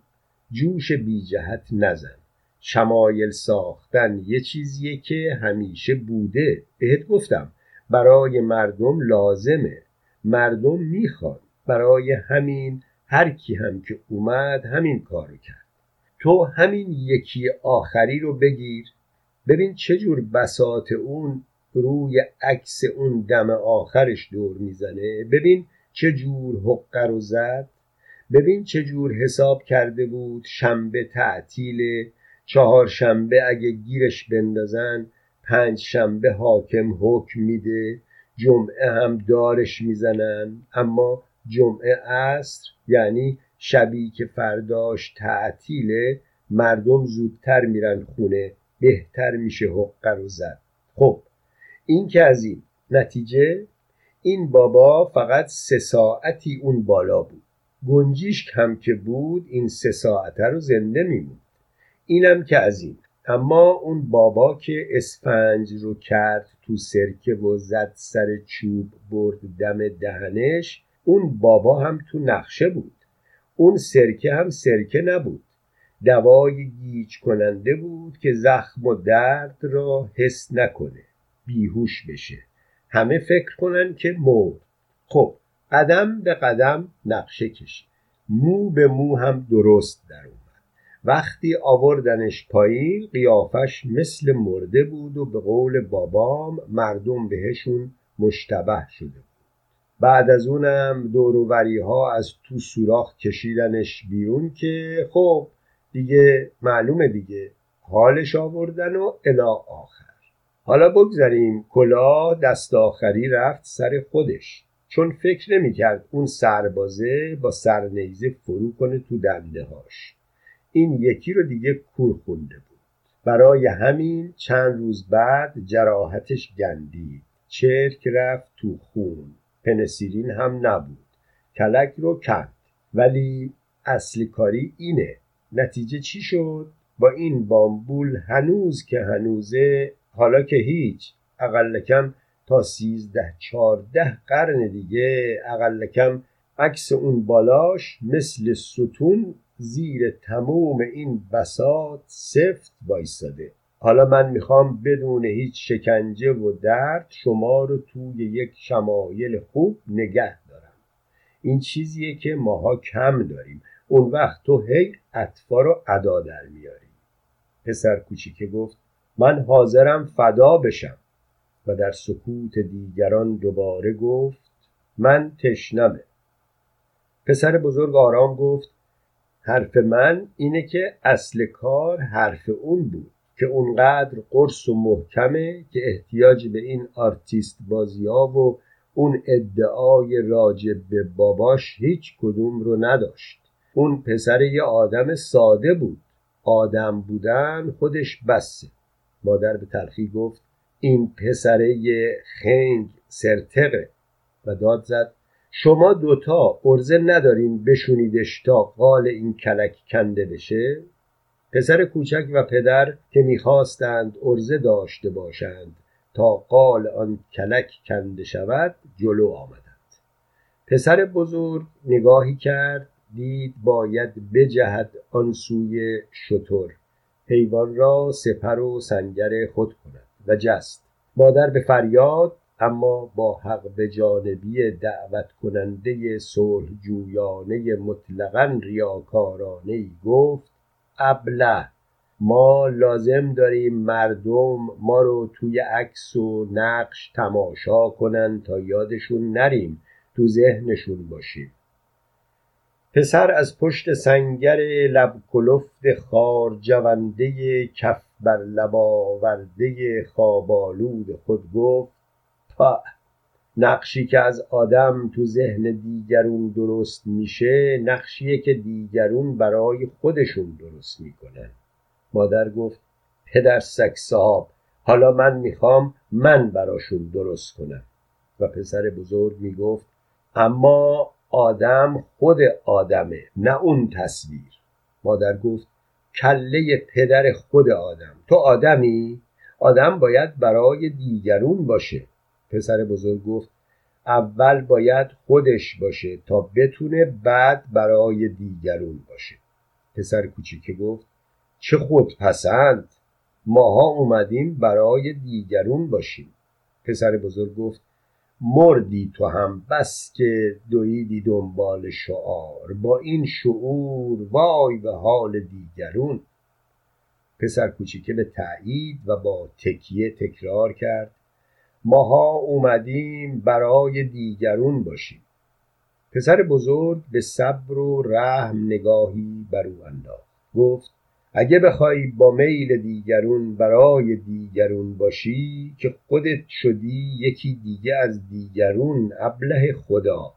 S1: جوش بی جهت نزن. شمایل ساختن یه چیزیه که همیشه بوده. بهت گفتم برای مردم لازمه. مردم می‌خوان برای همین هر کی هم که اومد همین کارو کرد. تو همین یکی آخری رو بگیر. ببین چجور بسات اون روی عکس اون دم آخرش دور می‌زنه. ببین چه جور حقه رو زد. ببین چه جور حساب کرده بود شنبه تعطیل چهار شنبه اگه گیرش بندازن پنج شنبه حاکم حکم میده. جمعه هم دارش می‌زنن اما جمعه عصر یعنی شبی که فرداش تعطیله مردم زودتر میرن خونه بهتر میشه حقه رو زد. خب این که از این نتیجه این بابا فقط سه ساعتی اون بالا بود. گنجیش هم که بود این سه ساعته رو زنده میموند. اینم که از این. اما اون بابا که اسفنج رو کرد تو سرکه و زد سر چوب برد دم دهنش اون بابا هم تو نقشه بود. اون سرکه هم سرکه نبود. دوای گیج کننده بود که زخم و درد را حس نکنه. بیهوش بشه. همه فکر کنن که مرد. خب قدم به قدم نقشه کشید مو به مو هم درست در اومد. وقتی آوردنش پایین قیافش مثل مرده بود و به قول بابام مردم بهشون مشتبه شده بعد از اونم دوروبری ها از تو سوراخ کشیدنش بیرون که خب دیگه معلومه دیگه حالش آوردن و الا آخر. حالا بگذاریم کلا دست آخری رفت سر خودش. چون فکر نمی‌کرد اون سربازه با سرنیزه فرو کنه تو دنده هاش این یکی رو دیگه کور خونده بود. برای همین چند روز بعد جراحتش گندید. چرک رفت تو خون. پنسیلین هم نبود. کلک رو کند ولی اصلی کاری اینه. نتیجه چی شد؟ با این بامبول هنوز که هنوزه حالا که هیچ اقل کم تا سیزده چارده قرن دیگه اقل کم عکس اون بالاش مثل ستون زیر تموم این بسات سفت وایستاده. حالا من می‌خوام بدون هیچ شکنجه و درد شما رو توی یک شمایل خوب نگه دارم. این چیزیه که ماها کم داریم. اون وقت تو هی اطوار و ادا در میاری. پسر کوچیکه گفت من حاضرم فدا بشم. و در سکوت دیگران دوباره گفت من تشنمه. پسر بزرگ آرام گفت حرف من اینه که اصل کار حرف اون بود که اونقدر قرص و محکمه که احتیاج به این آرتیست بازی ها و اون ادعای راجب به باباش هیچ کدوم رو نداشت. اون پسر یه آدم ساده بود. آدم بودن خودش بسه. مادر به تلخی گفت این پسره خنگ سرتقه. و داد زد شما دوتا ارزه ندارین بشونیدش تا قال این کلک کنده بشه؟ پسر کوچک و پدر که می‌خواستند ارزه داشته باشند تا قال آن کلک کنده شود جلو آمدند. پسر بزرگ نگاهی کرد دید باید بجهد آن سوی شتر. حیوان را سپر و سنگر خود کند و جست. مادر به فریاد اما با حق به جانبی دعوت کننده صلح جویانه مطلقا ریاکارانه گفت ابله ما لازم داریم مردم ما رو توی عکس و نقش تماشا کنن تا یادشون نریم تو ذهنشون باشیم. پسر از پشت سنگر لب کلفت خار جونده کف بر لب آورده خوابالود خود گفت نقشی که از آدم تو ذهن دیگرون درست میشه نقشیه که دیگرون برای خودشون درست می‌کنن مادر گفت پدر سگ صاحب حالا من می‌خوام من براشون درست کنم. و پسر بزرگ می‌گفت اما آدم خود آدمه نه اون تصویر. مادر گفت کله پدر خود آدم. تو آدمی؟ آدم باید برای دیگرون باشه. پسر بزرگ گفت اول باید خودش باشه تا بتونه بعد برای دیگرون باشه. پسر کوچیکه گفت چه خود پسند ماها اومدیم برای دیگرون باشیم. پسر بزرگ گفت مردی تو هم بس که دویدی دنبال شعار. با این شعور وای به حال دیگرون. پسر کوچیکه به تایید و با تکیه تکرار کرد. ماها اومدیم برای دیگرون باشیم. پسر بزرگ به صبر و رحم نگاهی بر او انداخت. گفت اگه بخوای با میل دیگرون برای دیگرون باشی که خودت شدی یکی دیگه از دیگرون ابله خدا.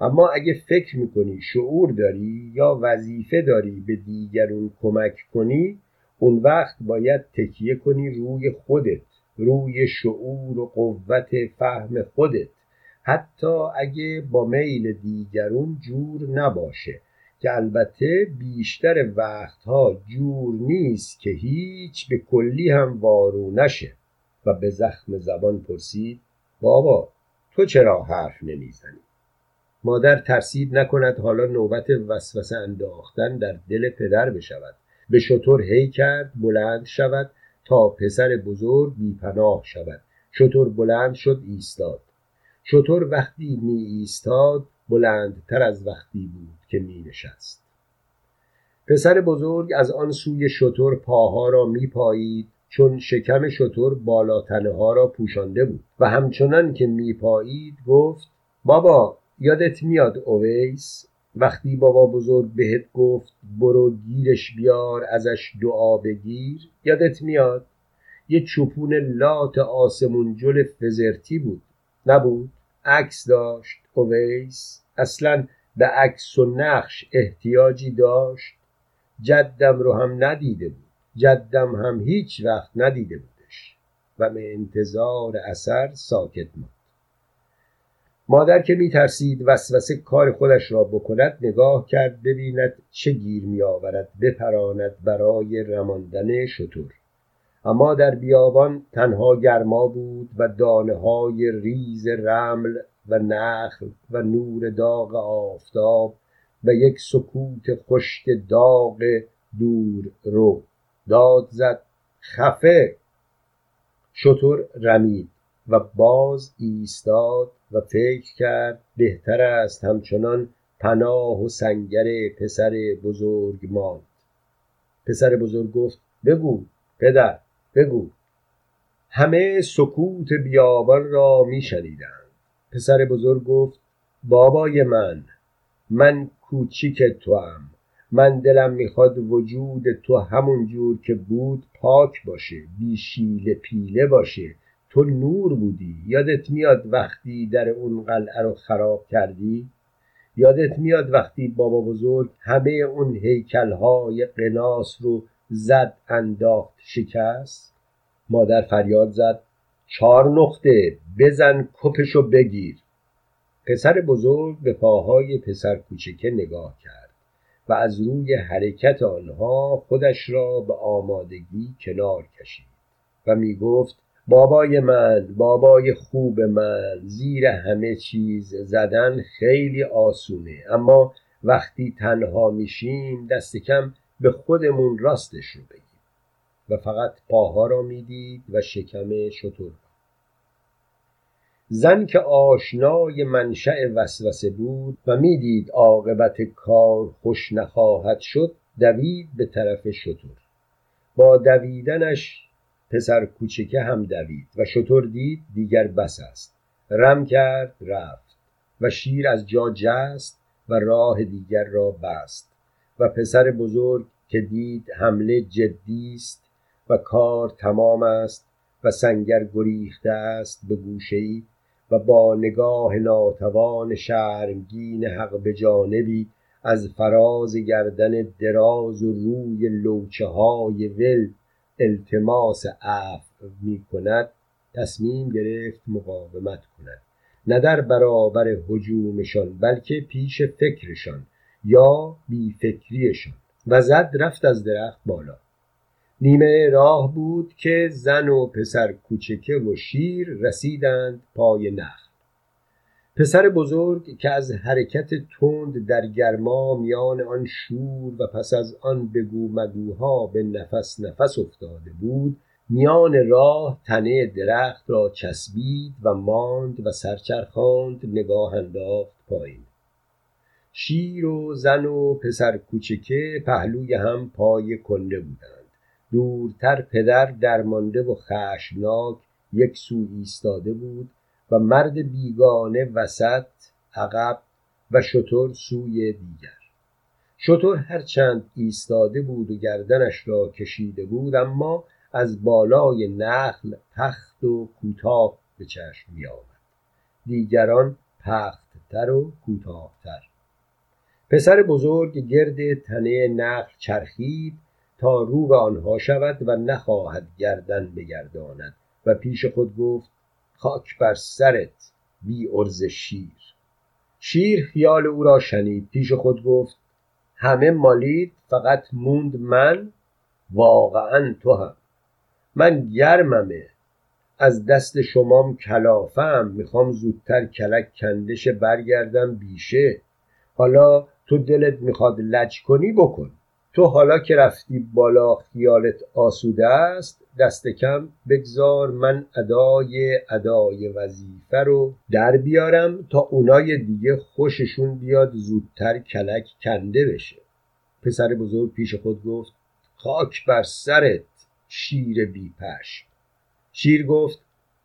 S1: اما اگه فکر می‌کنی شعور داری یا وظیفه داری به دیگرون کمک کنی اون وقت باید تکیه کنی روی خودت. روی شعور و قوت فهم خودت. حتی اگه با میل دیگرون جور نباشه که البته بیشتر وقتها جور نیست که هیچ به کلی هم وارو نشه. و به زخم زبان پرسید بابا تو چرا حرف نمی‌زنی؟ مادر ترسید نکند حالا نوبت وسوسه انداختن در دل پدر بشود. به شطور هی کرد بلند شود تا پسر بزرگ بیپناه شود. شطور بلند شد ایستاد. شطور وقتی می ایستاد بلندتر از وقتی بود که می نشست پسر بزرگ از آن سوی شطور پاها را میپایید چون شکم شطور بالاتنه ها را پوشانده بود. و همچنان که میپایید گفت بابا یادت میاد اویس؟ وقتی بابا بزرگ بهت گفت برو گیرش بیار ازش دعا بگیر یادت میاد؟ یه چوپون لات آسمون جل فزرتی بود. نبود؟ عکس داشت اویس. اصلا به عکس و نقش احتیاجی داشت. جدم رو هم ندیده بود. جدم هم هیچ وقت ندیده بودش. و به انتظار اثر ساکت ماند. مادر که میترسید وسوسه کار خودش را بکند نگاه کرد ببیند چه گیر میآورد بپراند برای رماندن شطور اما در بیابان تنها گرما بود و دانه های ریز رمل و نخل و نور داغ آفتاب و یک سکوت خشک داغ دور رو داد زد. خفه! شطور رمید. و باز ایستاد و فکر کرد بهتر است همچنان پناه و سنگر پسر بزرگ ماند. پسر بزرگ گفت بگو پدر بگو. همه سکوت بیابان را میشنیدند. پسر بزرگ گفت بابای من من کوچیک تو هم من دلم می‌خواد وجود تو همون جور که بود پاک باشه بی شیله پیله باشه. تو نور بودی. یادت میاد وقتی در اون قلعه رو خراب کردی؟ یادت میاد وقتی بابا بزرگ همه اون هیکلهای قناس رو زد انداخت شکست؟ مادر فریاد زد. چهار نقطه بزن کپشو بگیر. پسر بزرگ به پاهای پسر کوچکه نگاه کرد و از روی حرکت آنها خودش را به آمادگی کنار کشید و می گفت بابای من بابای خوب من زیر همه چیز زدن خیلی آسونه. اما وقتی تنها میشیم دست کم به خودمون راستش رو بگیم. و فقط پاها را می‌دید و شکم شطور زن که آشنای منشأ وسوسه بود و می‌دید عاقبت کار خوش نخواهد شد دوید به طرف شطور با دویدنش پسر کوچکه هم دوید و شطور دید دیگر بس است. رم کرد رفت و شیر از جا جست و راه دیگر را بست و پسر بزرگ که دید حمله جدی است و کار تمام است و سنگر گریخته است به گوشهای و با نگاه ناتوان شرمگین حق به جانبی از فراز گردن دراز و روی لوچه های ول التماس عفو می کند تصمیم گرفت مقاومت کند. نه در برابر هجومشان بلکه پیش فکرشان یا بیفکریشان. و زد رفت از درخت بالا. نیمه راه بود که زن و پسر کوچکه و شیر رسیدند پای نخل پسر بزرگ که از حرکت تند در گرما میان آن شور و پس از آن بگو مگوها به نفس نفس افتاده بود میان راه تنه درخت را چسبید و ماند و سرچرخاند نگاه انداخت پایین. شیر و زن و پسر کوچکه پهلوی هم پای کنده بودند. دورتر پدر درمانده و خشمناک یک سو ایستاده بود و مرد بیگانه وسط عقب و شطور سوی دیگر. شطور هرچند ایستاده بود و گردنش را کشیده بود اما از بالای نخل پخت و کوتاه به چشم می آمد دیگران پختتر و کوتاهتر. پسر بزرگ گرد تنه نخل چرخید تا رو به آنها شود و نخواهد گردن بگرداند و پیش خود گفت خاک بر سرت بی ارز شیر. شیر خیال او را شنید پیش خود گفت همه مالید فقط موند من واقعا تو هم من گرممه از دست شمام کلافم می‌خوام زودتر کلک کندش برگردم بیشه. حالا تو دلت می‌خواد لج کنی بکن. تو حالا که رفتی بالا خیالت آسوده است دست کم بگذار من ادای ادای وظیفه رو در بیارم تا اونای دیگه خوششون بیاد زودتر کلک کنده بشه. پسر بزرگ پیش خود گفت خاک بر سرت شیر بیپش شیر گفت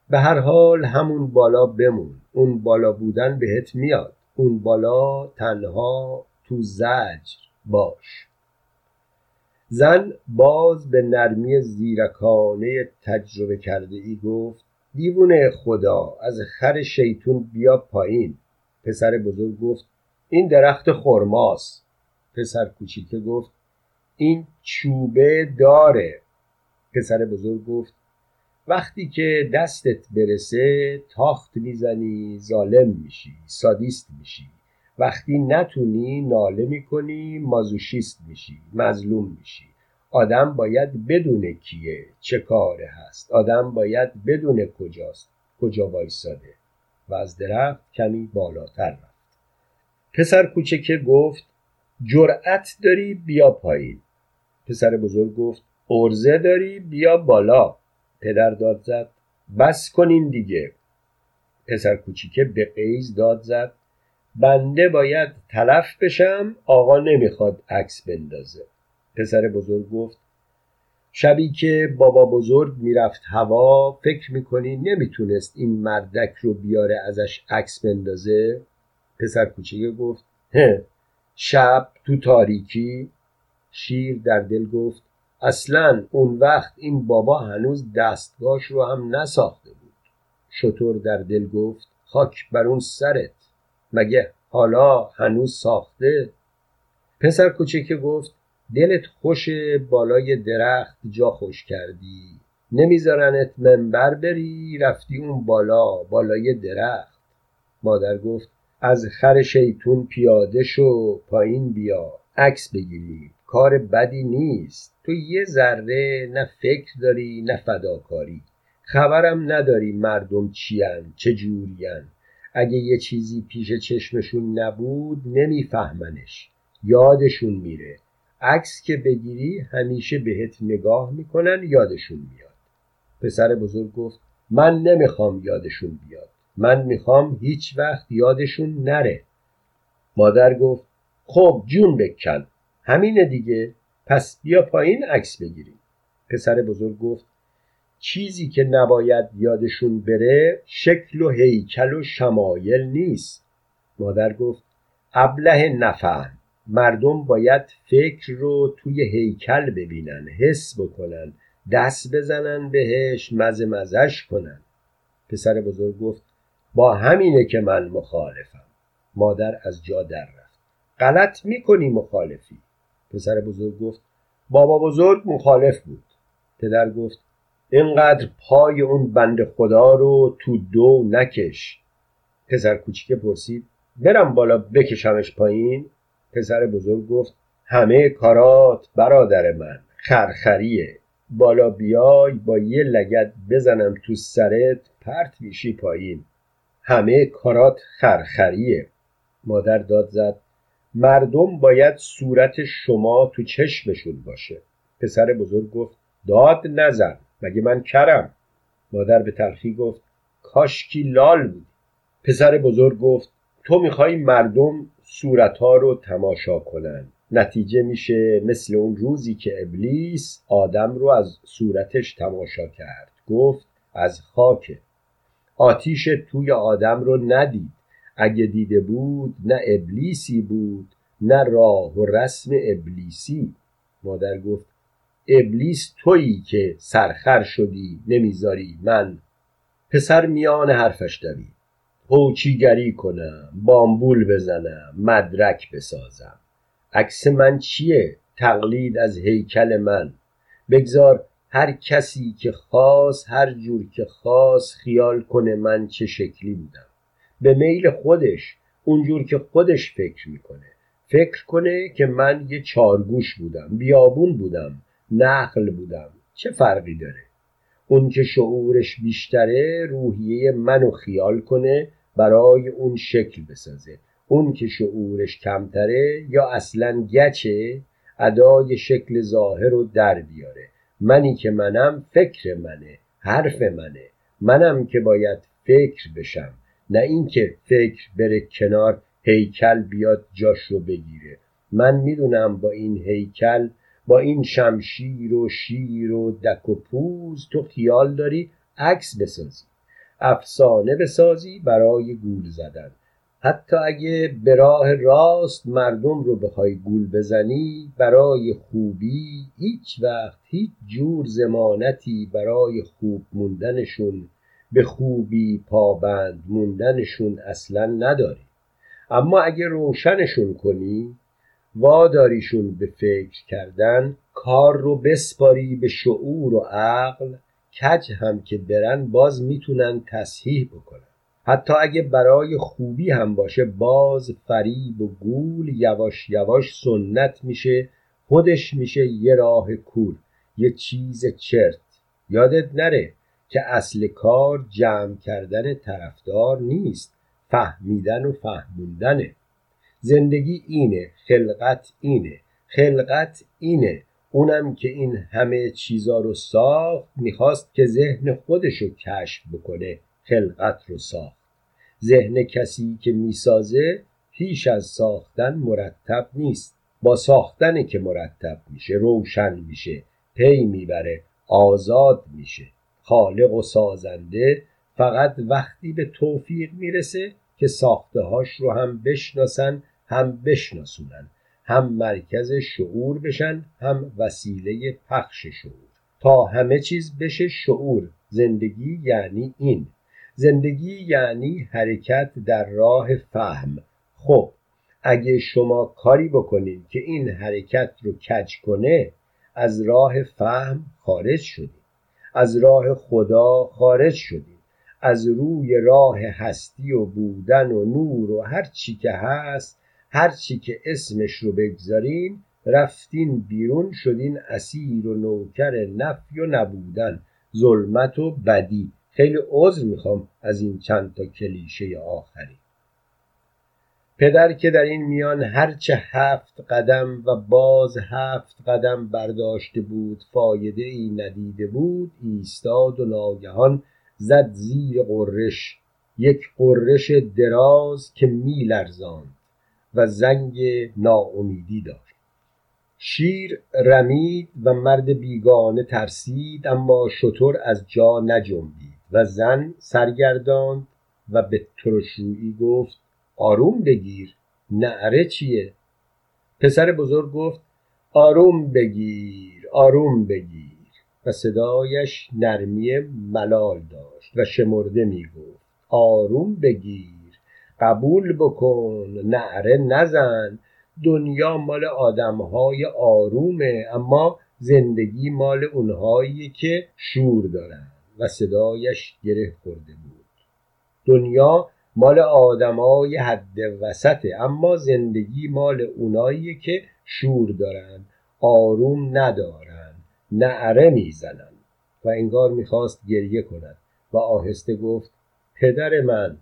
S1: به هر حال همون بالا بمون. اون بالا بودن بهت میاد. اون بالا تنها تو زجر باش. زن باز به نرمی زیرکانه تجربه کرده ای گفت دیوونه خدا از خر شیطون بیا پایین. پسر بزرگ گفت این درخت خرماست. پسر کوچیکه گفت این چوبه داره. پسر بزرگ گفت وقتی که دستت برسه تاخت می‌زنی ظالم میشی سادیست میشی. وقتی نتونی ناله می‌کنی مازوشیست میشی مظلوم میشی. آدم باید بدون کیه چه کاره هست. آدم باید بدون کجاست کجا وایساده. و از درخت کمی بالاتر رفت. پسر کوچکه گفت جرأت داری بیا پایین. پسر بزرگ گفت ارزه داری بیا بالا. پدر داد زد بس کنین دیگه. پسر کوچیکه به قیز داد زد بنده باید تلف بشم آقا نمی‌خواد عکس بندازه. پسر بزرگ گفت شبی که بابا بزرگ می‌رفت هوا فکر می‌کنی نمی‌تونست این مردک رو بیاره ازش عکس بندازه؟ پسر کوچیکه گفت شب تو تاریکی؟ شیر در دل گفت اصلا اون وقت این بابا هنوز دستگاش رو هم نساخته بود. شطور در دل گفت خاک بر اون سرت. مگه حالا هنوز ساخته؟ پسر کوچکه گفت دلت خوش بالای درخت جا خوش کردی. نمیذارنت منبر بری رفتی اون بالا بالای درخت. مادر گفت از خر شیطون پیاده شو پایین بیا. عکس بگیریم کار بدی نیست. تو یه ذره نه فکر داری نه فداکاری. خبرم نداری مردم چیان چه جورین اگه یه چیزی پیش چشمشون نبود نمیفهمنش. یادشون میره. عکس که بگیری همیشه بهت نگاه می‌کنن یادشون میاد. پسر بزرگ گفت من نمی‌خوام یادشون بیاد. من می‌خوام هیچ وقت یادشون نره. مادر گفت خب جون بکن. همینه دیگه. پس بیا پایین عکس بگیریم. پسر بزرگ گفت چیزی که نباید یادشون بره شکل و هیکل و شمایل نیست. مادر گفت ابله نفهم. مردم باید فکر رو توی هیکل ببینن حس بکنن دست بزنن بهش مزه مزش کنن. پسر بزرگ گفت با همینه که من مخالفم. مادر از جا در رفت. غلط می‌کنی مخالفی. پسر بزرگ گفت بابا بزرگ مخالف بود. پدر گفت اینقدر پای اون بند خدا رو تو دو نکش. پسر کوچیک پرسید برم بالا بکشمش پایین. پسر بزرگ گفت همه کارات برادر من خرخریه. بالا بیای با یه لگت بزنم تو سرت پرت میشی پایین. همه کارات خرخریه. مادر داد زد مردم باید صورت شما تو چشمشون باشه. پسر بزرگ گفت داد نزن. مگه من کرم؟ مادر به تلخی گفت کاشکی لال بود پسر بزرگ گفت تو می‌خوای مردم صورتها رو تماشا کنن. نتیجه میشه مثل اون روزی که ابلیس آدم رو از صورتش تماشا کرد. گفت از خاک. آتیش توی آدم رو ندید. اگه دیده بود نه ابلیسی بود نه راه و رسم ابلیسی. مادر گفت ابلیس تویی که سرخر شدی نمی‌ذاری من پسر میان حرفش دوید. هوچیگری کنم بامبول بزنم مدرک بسازم. عکس من چیه؟ تقلید از هیکل من. بگذار هر کسی که خواست هر جور که خواست خیال کنه من چه شکلی بودم. به میل خودش اونجور که خودش فکر می‌کنه. فکر کنه که من یه چارگوش بودم بیابون بودم. نقل بودم. چه فرقی داره؟ اون که شعورش بیشتره روحیه منو خیال کنه برای اون شکل بسازه. اون که شعورش کمتره یا اصلا گچه ادای شکل ظاهر رو در بیاره. منی که منم فکر منه حرف منه. منم که باید فکر بشم. نه اینکه فکر بره کنار هیکل بیاد جاش رو بگیره. من می‌دونم با این هیکل با این شمشیر و شیر و دک و پوز تو خیال داری عکس بسازی افسانه بسازی برای گول زدن. حتی اگه به راه راست مردم رو بخوای گول بزنی برای خوبی هیچ وقت هیچ جور زمانتی برای خوب موندنشون به خوبی پابند موندنشون اصلا نداری. اما اگه روشنشون کنی واداریشون به فکر کردن کار رو بسپاری به شعور و عقل کج هم که برن باز می‌تونن تصحیح بکنن. حتی اگه برای خوبی هم باشه باز فریب و گول یواش یواش سنت میشه خودش میشه یه راه کور یه چیز چرت. یادت نره که اصل کار جمع کردن طرفدار نیست فهمیدن و فهموندنه. زندگی اینه خلقت اینه خلقت اینه. اونم که این همه چیزا رو ساخت می‌خواست که ذهن خودش رو کشف بکنه خلقت رو ساخت. ذهن کسی که می‌سازه پیش از ساختن مرتب نیست. با ساختن که مرتب میشه روشن میشه پی می‌بره آزاد میشه. خالق و سازنده فقط وقتی به توفیق می‌رسه که ساخته هاش رو هم بشناسن هم بشناسونن هم مرکز شعور بشن هم وسیله پخش شعور. تا همه چیز بشه شعور زندگی یعنی این. زندگی یعنی حرکت در راه فهم. خب اگه شما کاری بکنید که این حرکت رو کج کنه از راه فهم خارج شدید از راه خدا خارج شدید از روی راه هستی و بودن و نور و هر چی که هست هر چی که اسمش رو بگذارین رفتین بیرون شدین اسیر و نوکر نفی و نبودن ظلمت و بدی. خیلی عذر می‌خوام از این چند تا کلیشه آخری. پدر که در این میان هرچه هفت قدم و باز هفت قدم برداشته بود فایده ای ندیده بود ایستاد و ناگهان زد زیر قرش. یک قرش دراز که میلرزاند. و زنگ ناامیدی داشت. شیر رمید و مرد بیگانه ترسید اما شطور از جا نجنبید و زن سرگرداند و به ترشرویی گفت آروم بگیر نعره چیه؟ پسر بزرگ گفت آروم بگیر آروم بگیر. و صدایش نرمی ملال داشت و شمرده می گفت آروم بگیر. قبول بکن نعره نزن. دنیا مال آدمهای آرومه اما زندگی مال اونهایی که شور دارن و صدایش گره خورده بود. دنیا مال آدمای حد وسطه اما زندگی اونایی اونایی که شور دارن آروم ندارن نعره می‌زنن. و انگار می‌خواست گریه کند و آهسته گفت پدر من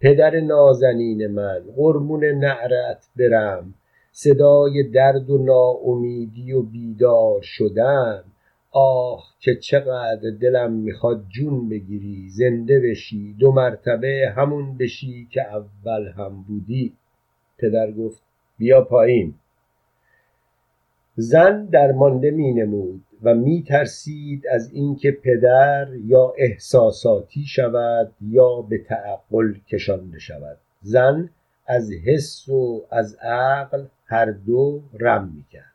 S1: پدر نازنین من قربون نعرت برم. صدای درد و ناامیدی و بیدار شدن آه که چقدر دلم می‌خواد جون بگیری. زنده بشی دو مرتبه همون بشی که اول هم بودی. پدر گفت بیا پایین. زن درمانده می نمود. و می ترسید از اینکه پدر یا احساساتی شود یا به تعقل کشانده شود. زن از حس و از عقل هر دو رم می کرد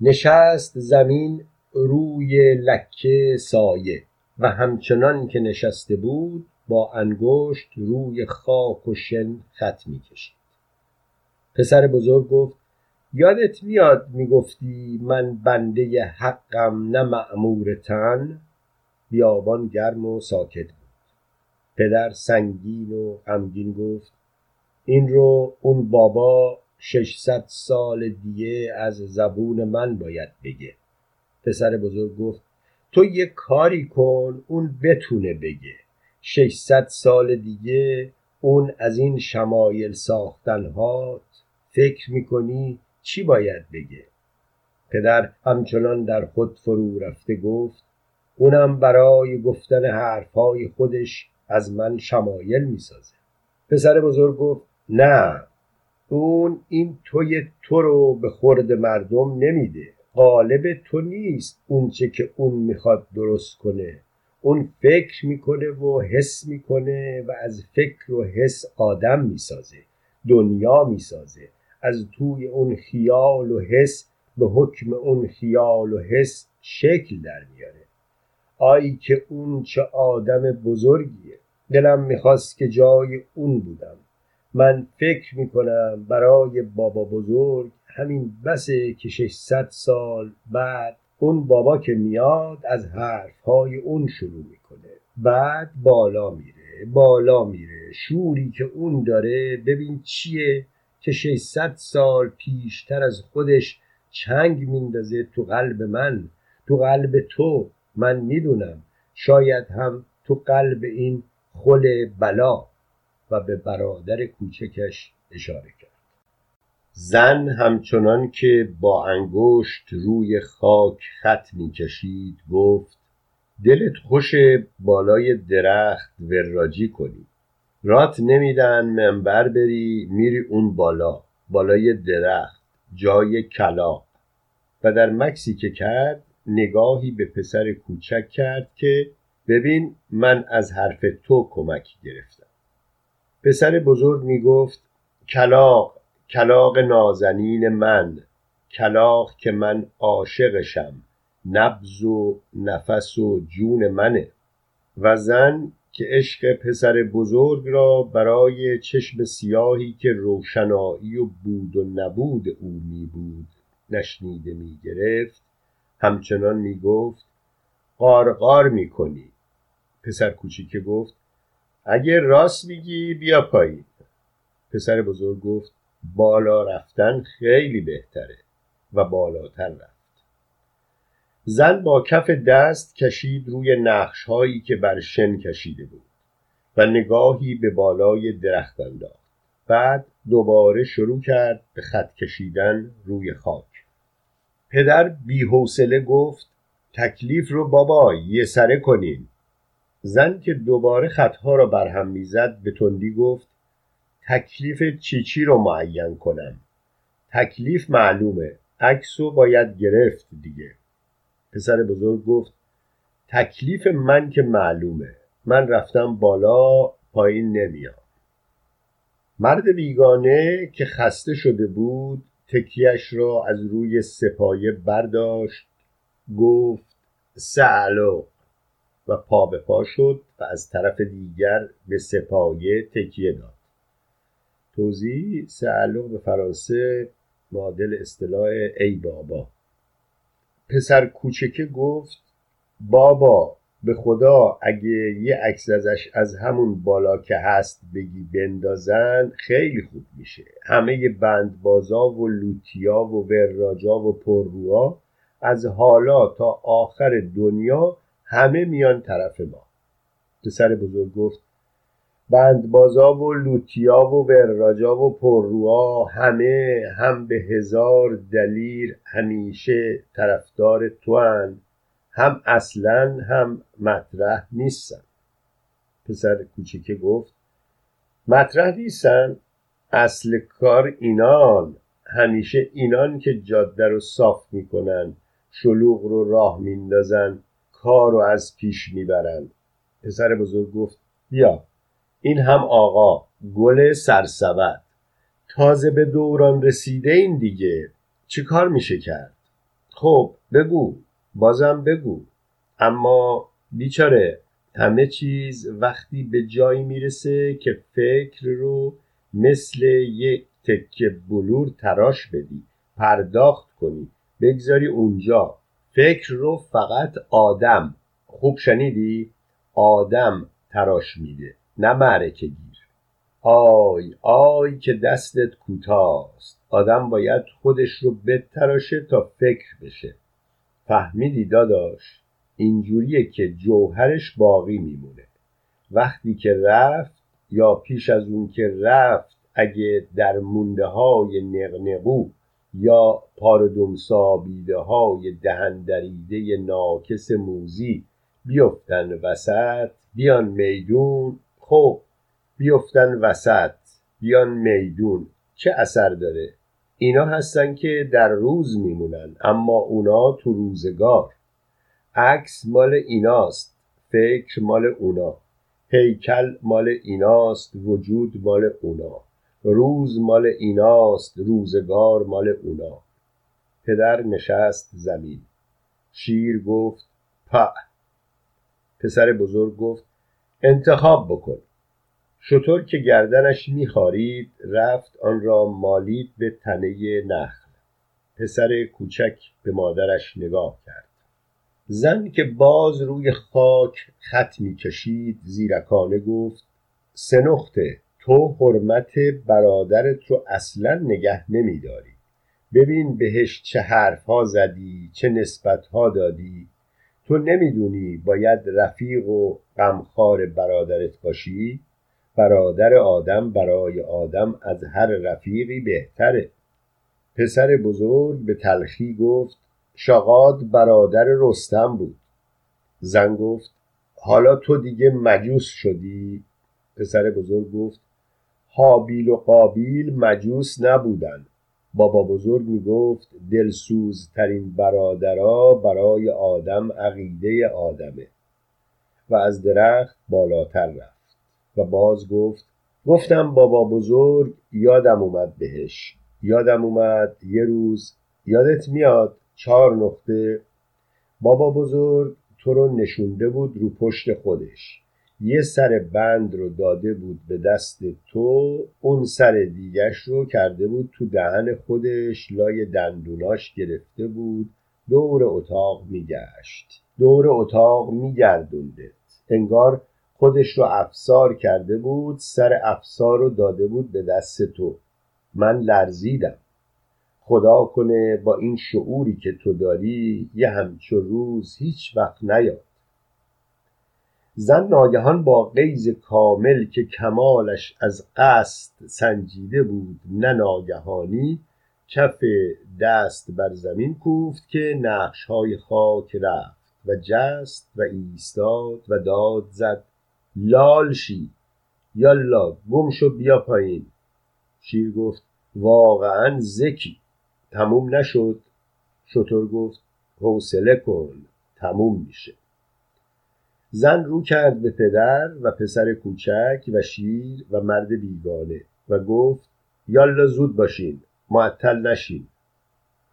S1: نشست زمین روی لکه سایه و همچنان که نشسته بود با انگشت روی خاک و شن خط می کشید پسر بزرگ گفت یادت میاد می‌گفتی من بنده حقم نه معمور تن بیابان گرم و ساکت بود. پدر سنگین و غمگین گفت این رو اون بابا ششصد سال دیگه از زبون من باید بگه. پسر بزرگ گفت تو یه کاری کن اون بتونه بگه. ششصد سال دیگه اون از این شمایل ساختنهات فکر می‌کنی چی باید بگه؟ پدر همچنان در خود فرو رفته گفت اونم برای گفتن حرفهای خودش از من شمایل می‌سازه. پسر بزرگ گفت نه اون این توی تو رو به خورد مردم نمیده. قالب تو نیست اونچه که اون می‌خواد درست کنه. اون فکر می‌کنه و حس می‌کنه و از فکر و حس آدم می‌سازه دنیا می‌سازه. از توی اون خیال و حس به حکم اون خیال و حس شکل در میاره. آی که اون چه آدم بزرگیه. دلم می‌خواست که جای اون بودم. من فکر می‌کنم برای بابا بزرگ همین بسه که 600 سال بعد اون بابا که میاد از حرفهای اون شروع می‌کنه. بعد بالا میره بالا میره. شوری که اون داره ببین چیه؟ که 600 سال پیشتر از خودش چنگ میندازه تو قلب من. تو قلب تو من می‌دونم. شاید هم تو قلب این خل بلا و به برادر کوچکش اشاره کرد. زن همچنان که با انگشت روی خاک خط می‌کشید گفت دلت خوش بالای درخت وراجی کنی. رات نمیدن منبر بری میری اون بالا بالای درخت جای کلاق و در مکسی که کرد نگاهی به پسر کوچک کرد که ببین من از حرف تو کمک گرفتم. پسر بزرگ می گفت کلاق کلاق نازنین من کلاق که من عاشقشم نبز و نفس و جون منه. و زن که عشق پسر بزرگ را برای چشم سیاهی که روشنایی و بود و نبود او می بود نشنیده می گرفت همچنان می گفت قارقار می کنی. پسر کوچیکه گفت اگه راست میگی بیا پایین. پسر بزرگ گفت بالا رفتن خیلی بهتره و بالاتر رفت. زن با کف دست کشید روی نقش هایی که بر شن کشیده بود و نگاهی به بالای درخت انداخت. بعد دوباره شروع کرد به خط کشیدن روی خاک. پدر بیحوصله گفت تکلیف رو بابا یه سره کنین. زن که دوباره خطها را برهم می‌زد به تندی گفت تکلیف چیچی رو معین کنم؟ تکلیف معلومه عکسو باید گرفت دیگه. پسر بزرگ گفت تکلیف من که معلومه. من رفتم بالا پایین نمیام. مرد بیگانه که خسته شده بود تکیش را از روی سپایه برداشت گفت سعلو و پا به پا شد و از طرف دیگر به سپایه تکیه داد. توضیح سعلق به فرانسه معادل اصطلاح ای بابا. پسر کوچکه گفت بابا به خدا اگه یه عکس ازش از همون بالا که هست بگی بندازن خیلی خوب میشه. همه بندبازا و لوتیا و وراجا و پرروها از حالا تا آخر دنیا همه میان طرف ما. پسر بزرگ گفت بندبازا و لوتیا و وراجا و پرروها همه هم به هزار دلیر همیشه طرفدار تو هن هم اصلا هم مطرح نیستن. پسر کوچیکه گفت مطرح نیستن؟ اصل کار اینان. همیشه اینان که جاده رو صاف می‌کنن شلوغ رو راه میندازن کار رو از پیش می‌برن. پسر بزرگ گفت بیا. این هم آقا گل سرسبد. تازه به دوران رسیده این دیگه. چی کار میشه کرد؟ خب بگو بازم بگو. اما بیچاره همه چیز وقتی به جایی می‌رسه که فکر رو مثل یک تکه بلور تراش بدی پرداخت کنی. بگذاری اونجا. فکر رو فقط آدم. خوب شنیدی؟ آدم تراش میده. نه معرکه گیر. آی آی که دستت کوتاست. آدم باید خودش رو بتراشه تا فکر بشه. فهمیدی داداش؟ اینجوریه که جوهرش باقی میمونه. وقتی که رفت یا پیش از اون که رفت اگه در مونده های نقنقو یا پاردوم سابیده های دهندریده ناکس موزی بیفتن وسط بیان میدون خب بیفتن وسط بیان میدون چه اثر داره؟ اینا هستن که در روز میمونن اما اونا تو روزگار. عکس مال ایناست فکر مال اونا. هیکل مال ایناست وجود مال اونا. روز مال ایناست روزگار مال اونا. پدر نشست زمین. شیر گفت پا. پسر بزرگ گفت انتخاب بکن. شطور که گردنش میخارید رفت آن را مالید به تنه نخل. پسر کوچک به مادرش نگاه کرد. زن که باز روی خاک خط می‌کشید زیرکانه گفت سه نقطه تو حرمت برادرت رو اصلا نگه نمیداری. ببین بهش چه حرفها زدی چه نسبتها دادی. تو نمی‌دونی باید رفیق و غمخوار برادرت باشی؟ برادر آدم برای آدم از هر رفیقی بهتره. پسر بزرگ به تلخی گفت شاقاد برادر رستم بود. زن گفت حالا تو دیگه مجوس شدی. پسر بزرگ گفت حابیل و قابیل مجوس نبودن. بابا بزرگ می گفت دلسوزترین برادرها برای آدم عقیده آدمه. و از درخت بالاتر رفت. و باز گفت گفتم بابا بزرگ یادم اومد بهش. یادم اومد یه روز یادت میاد چهار نقطه؟ بابا بزرگ تو رو نشونده بود رو پشت خودش. یه سر بند رو داده بود به دست تو اون سر دیگش رو کرده بود تو دهن خودش لای دندوناش گرفته بود دور اتاق میگشت. دور اتاق میگردونده انگار خودش رو افسار کرده بود سر افسار رو داده بود به دست تو. من لرزیدم. خدا کنه با این شعوری که تو داری یه همچو روز هیچ وقت نیاد. زن ناگهان با قیز کامل که کمالش از قصد سنجیده بود نه ناگهانی کف دست بر زمین کوفت که نقش های خاک رفت و جست و ایستاد و داد زد. لال شی. یالا گم شو بیا پایین. شیر گفت واقعا زکی. تموم نشد. شطور گفت حوصله کن. تموم میشه. زن رو کرد به پدر و پسر کوچک و شیر و مرد بیگانه و گفت یالا زود باشین معطل نشین.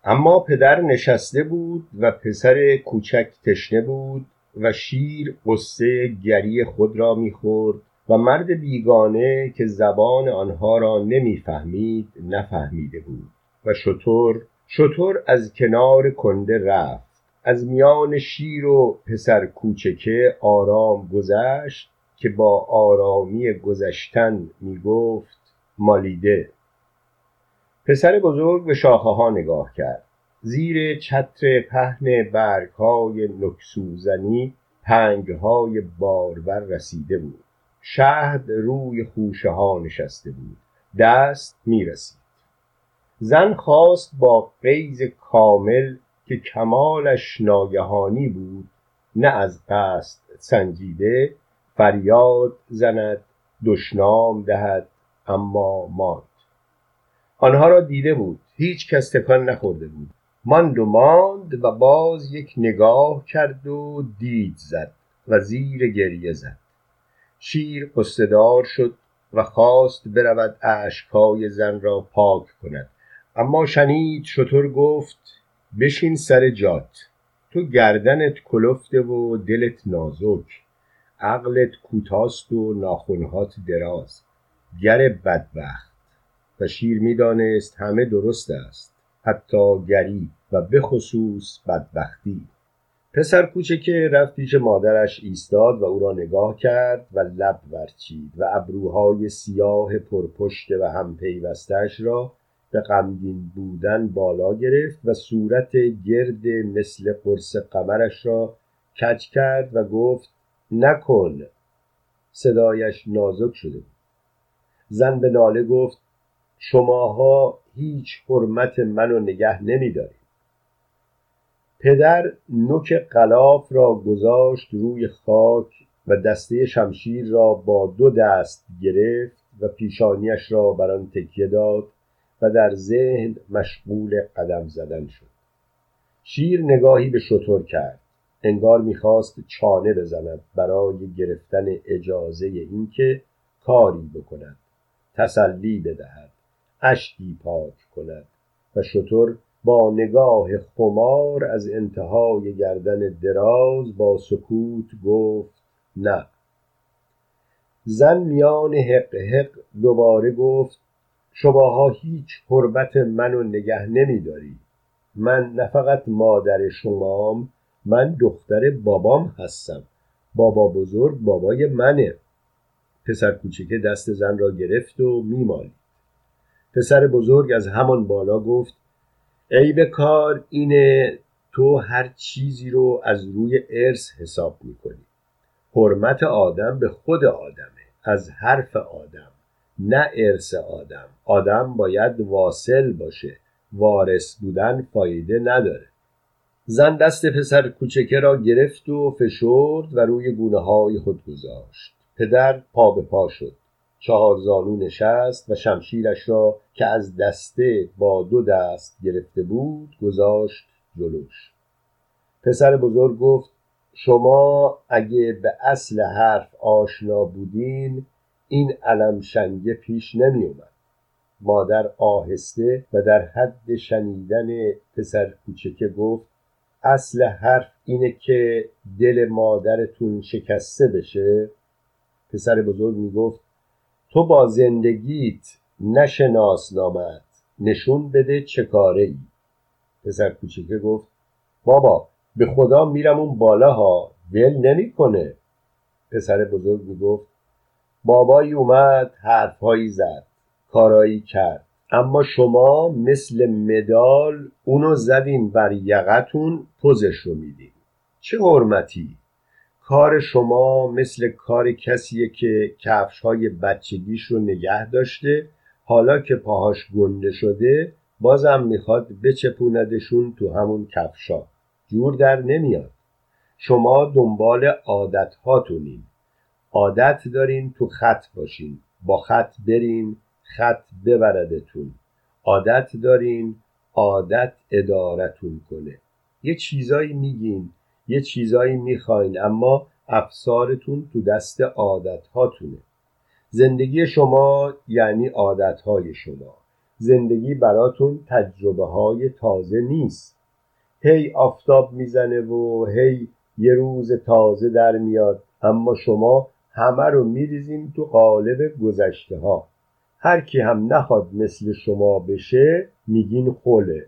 S1: اما پدر نشسته بود و پسر کوچک تشنه بود و شیر قصه گری خود را می‌خورد و مرد بیگانه که زبان آنها را نمی‌فهمید نفهمیده بود و شطور شطور از کنار کنده رفت. از میان شیر و پسر کوچکه آرام گذشت که با آرامی گذشتن می گفت مالیده. پسر بزرگ به شاخه ها نگاه کرد. زیر چتر پهن برگ های نکسوزنی پنگ های بارور رسیده بود. شهد روی خوشه ها نشسته بود. دست می رسید زن خواست با قیز کامل که کمالش ناگهانی بود نه از قصد سنجیده فریاد زند دشنام دهد اما ماند. آنها را دیده بود هیچ کس تکان نخورده بود. ماند و ماند و باز یک نگاه کرد و دید زد و زیر گریه زد. شیر قصدار شد و خواست برود اشکهای زن را پاک کند. اما شنید شطور گفت بشین سر جات. تو گردنت کلفته و دلت نازک. عقلت کوتاست و ناخونهات دراز. گر بدبخت. و شیر می‌دانست همه درست است. حتی گری و به خصوص بدبختی. پسر کوچکه رفت پیش مادرش ایستاد و او را نگاه کرد و لب ورچید و ابروهای سیاه پرپشت و هم پیوستش را غمگین بودن بالا گرفت و صورت گرد مثل قرص قمرش را کج کرد و گفت نکن. صدایش نازک شده بود. زن به ناله گفت شماها هیچ حرمت منو نگه نمیدارید. پدر نوک قلاف را گذاشت روی خاک و دسته شمشیر را با دو دست گرفت و پیشانیش را بر آن تکیه داد و در ذهن مشغول قدم زدن شد. شیر نگاهی به شطور کرد. انگار می‌خواست چانه بزند برای گرفتن اجازه اینکه کاری بکند تسلی بدهد اشکی پاک کند و شطور با نگاه خمار از انتهای گردن دراز با سکوت گفت نه. زن میان حق حق دوباره گفت شماها هیچ حرمت منو نگه نمیداری من نه فقط مادر شمام من دختر بابام هستم. بابا بزرگ بابای منه. پسر کوچکه دست زن را گرفت و میمالید. پسر بزرگ از همان بالا گفت ای به کار اینه تو هر چیزی رو از روی ارث حساب می‌کنی. حرمت آدم به خود آدمه از حرف آدم. نه ارث آدم. آدم باید واصل باشه. وارث بودن فایده نداره. زن دست پسر کوچکه را گرفت و فشرد و روی گونه های خود گذاشت. پدر پا به پا شد. چهار زانو نشست و شمشیرش را که از دسته با دو دست گرفته بود گذاشت جلوش. پسر بزرگ گفت شما اگه به اصل حرف آشنا بودین این علم شنگه پیش نمی اومد. مادر آهسته و در حد شنیدن پسر کوچکه گفت اصل حرف اینه که دل مادرتون شکسته بشه. پسر بزرگ می‌گفت تو با زندگیت نشناس نامت نشون بده چه کاره ای. پسر کوچکه گفت بابا به خدا میرم اون بالا ها ول نمی‌کنه. پسر بزرگ می‌گفت بابایی اومد حرفهایی زد کارایی کرد. اما شما مثل مدال اونو زدین بر یقتون پوزش رو میدین. چه حرمتی؟ کار شما مثل کار کسیه که کفش های بچگیش رو نگه داشته حالا که پاهاش گنده شده بازم می‌خواد بچپوندشون تو همون کفشا جور در نمیاد. شما دنبال عادت هاتونین عادت دارین تو خط باشین. با خط برین خط ببردتون. عادت دارین عادت ادارتون کنه. یه چیزایی میگین یه چیزایی می‌خواین اما افسارتون تو دست عادت هاتونه زندگی شما یعنی عادت های شما. زندگی براتون تجربه های تازه نیست. هی آفتاب می‌زنه و هی یه روز تازه در میاد اما شما همه رو میریزین تو قالب گذشته ها هر کی هم نخواد مثل شما بشه میگین خوله.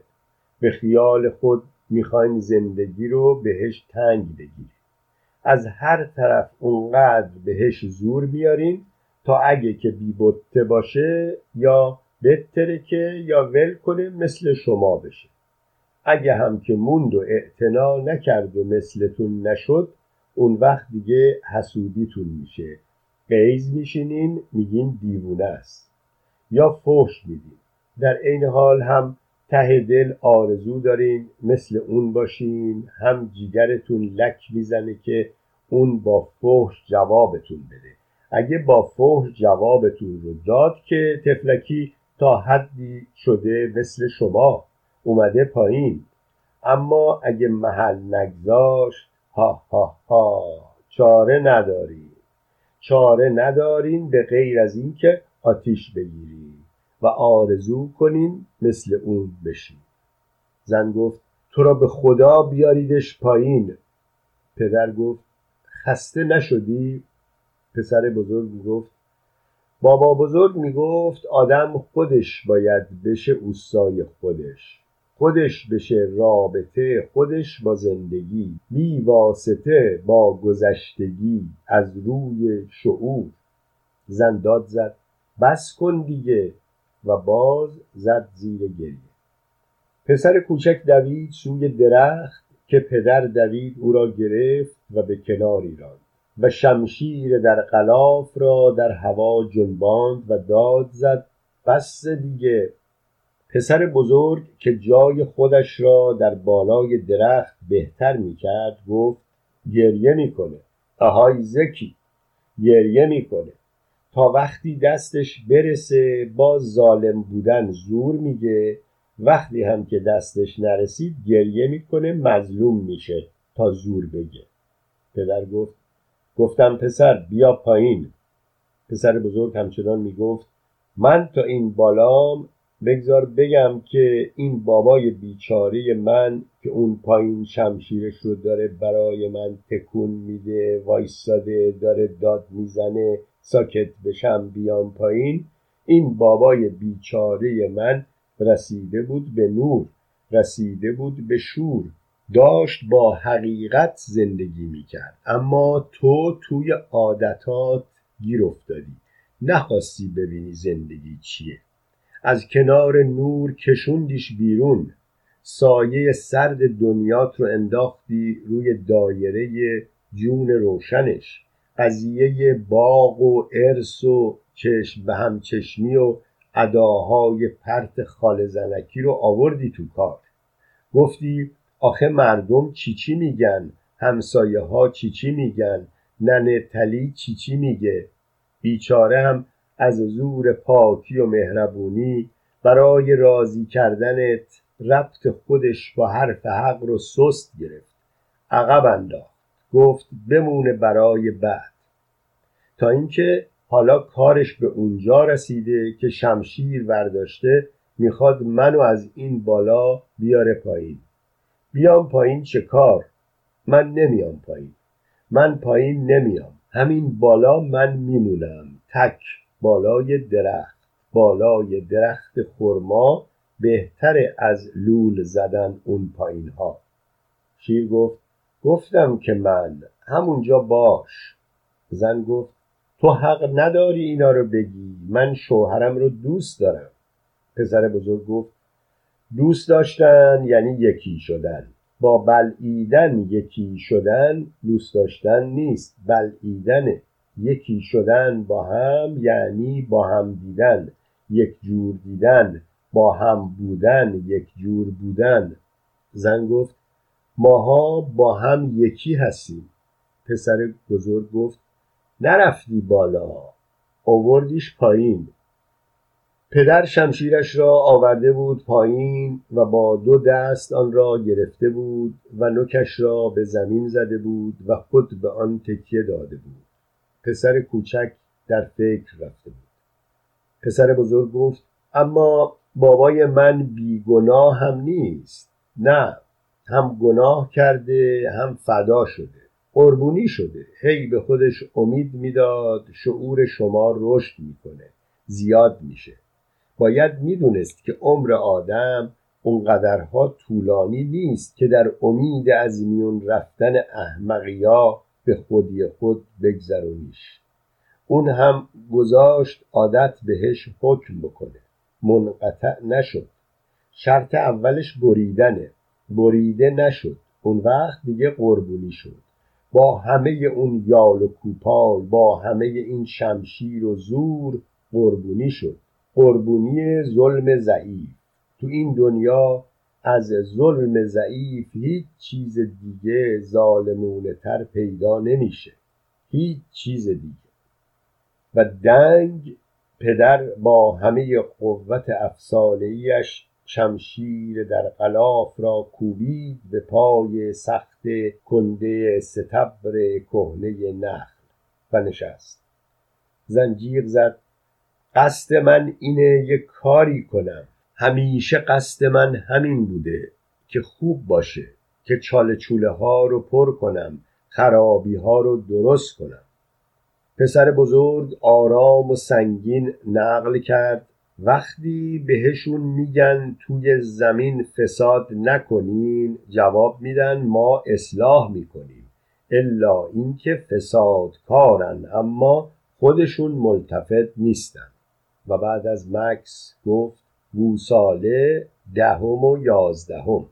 S1: به خیال خود می‌خواین زندگی رو بهش تنگ بگیرید از هر طرف اونقدر بهش زور بیارین تا اگه که بیبته باشه یا بترکه یا ول کنه مثل شما بشه. اگه هم که موند و اعتنا نکرد و مثلتون نشد اون وقت دیگه حسودیتون میشه. قیز میشینین میگین دیوونه است. یا فوش میدین. در عین حال هم ته دل آرزو دارین مثل اون باشین هم جیگرتون لک می‌زنه که اون با فحش جوابتون بده. اگه با فحش جوابتون رو داد که تفلکی تا حدی شده مثل شما اومده پایین. اما اگه محل نگذاشت ها ها ها. چاره ندارین چاره ندارین به غیر از اینکه آتیش بگیرین و آرزو کنین مثل اون بشین زن گفت تو را به خدا بیاریدش پایین. پدر گفت خسته نشدی؟ پسر بزرگ گفت بابا بزرگ می‌گفت آدم خودش باید بشه اوستای خودش. خودش بشه رابطه خودش با زندگی بی واسطه با گذشتگی از روی شعور. زن داد زد بس کن دیگه و باز زد زیر گریه. پسر کوچک دوید سوی درخت که پدر دوید او را گرفت و به کناری راند و شمشیر در غلاف را در هوا جنباند و داد زد بس دیگه پسر بزرگ که جای خودش را در بالای درخت بهتر می‌کرد گفت گریه می‌کنه. آهای زکی گریه می‌کنه. تا وقتی دستش برسه با ظالم بودن زور میگه. وقتی هم که دستش نرسید گریه می‌کنه مظلوم میشه تا زور بگه. پدر گفت گفتم پسر بیا پایین. پسر بزرگ همچنان می‌گفت من تا این بالام بگذار بگم که این بابای بیچاره من که اون پایین شمشیرش رو داره برای من تکون میده وایستاده داره داد می‌زنه ساکت بشم بیام پایین. این بابای بیچاره من رسیده بود به نور رسیده بود به شور. داشت با حقیقت زندگی می‌کرد. اما تو توی عادتات گیر افتادی. نخواستی ببینی زندگی چیه. از کنار نور کشوندیش بیرون. سایه سرد دنیات رو انداختی روی دایره جون روشنش. قضیه باغ و ارث و چشم به هم چشمی و اداهای پرت خال زنکی رو آوردی تو کار. گفتی آخه مردم چی چی میگن؟ همسایه ها چی میگن؟ ننه تلی چی چی میگه؟ بیچاره هم از زور پاکی و مهربونی برای راضی کردنت ربط خودش با حرف حق رو سست گرفت. عقب انداخت. گفت بمونه برای بعد. تا اینکه حالا کارش به اونجا رسیده که شمشیر برداشته می‌خواد منو از این بالا بیاره پایین. بیام پایین چه کار؟ من نمیام پایین. من پایین نمیام. همین بالا من میمونم. تک. بالای درخت. بالای درخت خرما بهتره از لول زدن اون پایین ها شیر گفت گفتم که من همونجا باش. زن گفت تو حق نداری اینا رو بگی. من شوهرم رو دوست دارم. پسر بزرگ گفت دوست داشتن یعنی یکی شدن. با بلعیدن یکی شدن دوست داشتن نیست. بلعیدنه. یکی شدن با هم یعنی با هم دیدن. یک جور دیدن با هم بودن یک جور بودن. زن گفت ماها با هم یکی هستیم. پسر بزرگ گفت نرفتی بالا. آوردیش پایین. پدر شمشیرش را آورده بود پایین و با دو دست آن را گرفته بود و نوکش را به زمین زده بود و خود به آن تکیه داده بود. پسر کوچک در فکر رفته بود. پسر بزرگ گفت اما بابای من بیگناه هم نیست. نه هم گناه کرده هم فدا شده. قربونی شده. هی به خودش امید می‌داد شعور شما رشد می‌کنه. زیاد میشه. باید می‌دونست که عمر آدم اونقدرها طولانی نیست که در امید از میون رفتن احمقیا به خودی خود بگذرونیش. اون هم گذاشت عادت بهش حکم بکنه. منقطع نشد. شرط اولش بریدنه. بریده نشد. اون وقت دیگه قربونی شد. با همه اون یال و کوپال با همه این شمشیر و زور قربونی شد. قربونی ظلم ضعیف. تو این دنیا از ظلم ضعیف هیچ چیز دیگه ظالمونه تر پیدا نمیشه. هیچ چیز دیگه. و دنگ پدر با همه قوت افسانهایش شمشیر در غلاف را کوبید به پای سخت کنده ستبر کهنه نخل و نشست. زنجیر زد. قصد من اینه یک کاری کنم. همیشه قصد من همین بوده که خوب باشه که چاله چوله ها رو پر کنم خرابی ها رو درست کنم. پسر بزرگ آرام و سنگین نقل کرد. وقتی بهشون میگن توی زمین فساد نکنین جواب میدن ما اصلاح می‌کنیم. الا اینکه فساد کارن اما خودشون ملتفت نیستن. و بعد از مکس گفت گوساله دهم و یازدهم.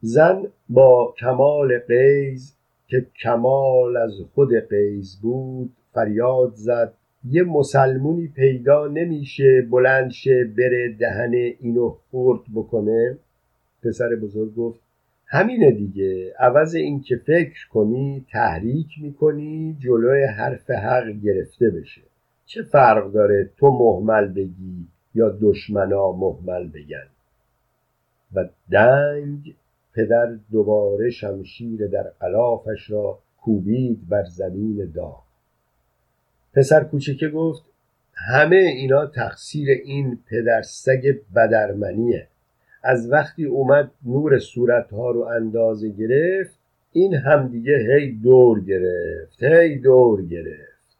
S1: زن با کمال قیز که کمال از خود قیز بود فریاد زد یه مسلمونی پیدا نمیشه بلندشه بره دهن اینو خورد بکنه. پسر بزرگ گفت همینه دیگه عوض اینکه فکر کنی تحریک می‌کنی جلوی حرف حق گرفته بشه. چه فرق داره تو محمل بگی؟ یا دشمنا محمل بگن. و دنگ پدر دوباره شمشیر در قلافش را کوبید بر زمین داغ. پسر کوچکه گفت همه اینا تقصیر این پدر سگ بدرمنیه. از وقتی اومد نور صورتها رو اندازه گرفت این هم دیگه هی دور گرفت هی دور گرفت.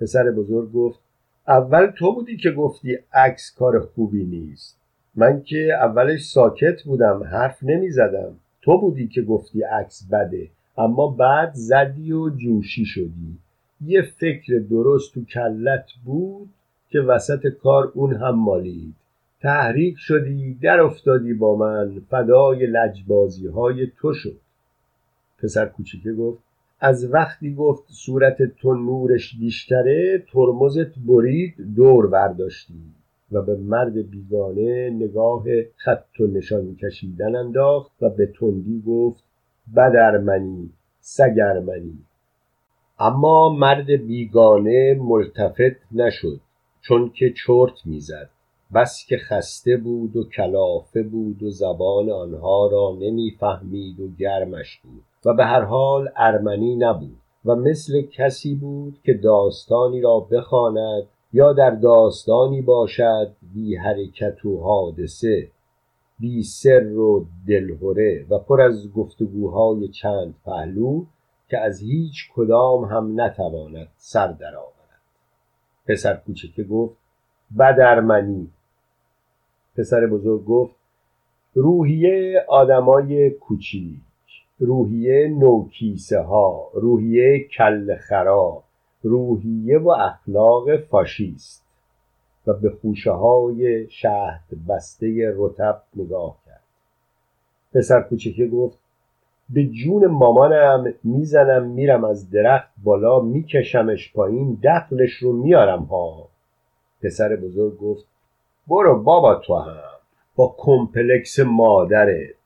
S1: پسر بزرگ گفت اول تو بودی که گفتی عکس کار خوبی نیست. من که اولش ساکت بودم حرف نمی زدم تو بودی که گفتی عکس بده اما بعد زدی و جوشی شدی. یه فکر درست تو کلت بود که وسط کار اون هم مالید. تحریک شدی در افتادی با من فدای لجبازی های تو شد. پسر کوچیکه گفت از وقتی گفت صورت تو نورش بیشتره ترمزت برید دور برداشتی و به مرد بیگانه نگاه خط و نشان کشیدن انداخت و به تندی گفت بدرمنی سگرمنی. اما مرد بیگانه ملتفت نشد چون که چرت می‌زد بس که خسته بود و کلافه بود و زبان آنها را نمی‌فهمید و گرمش بود. و به هر حال ارمنی نبود و مثل کسی بود که داستانی را بخواند یا در داستانی باشد بی حرکت و حادثه بی سر و دلهوره و پر از گفتگوهای چند پهلو که از هیچ کدام هم نتواند سر درآورد پسر کوچکه گفت بدرمنی پسر بزرگ گفت روحیه آدمای کوچیک. روحیه نوکیسه ها روحیه کل خرا روحیه و اخلاق فاشیست و به خوشه های شهد بسته رتب نگاه کرد. پسر کوچکه گفت به جون مامانم می‌زنم میرم از درخت بالا میکشمش پایین دخلش رو میارم ها. پسر بزرگ گفت برو بابا تو هم با کمپلکس مادرت.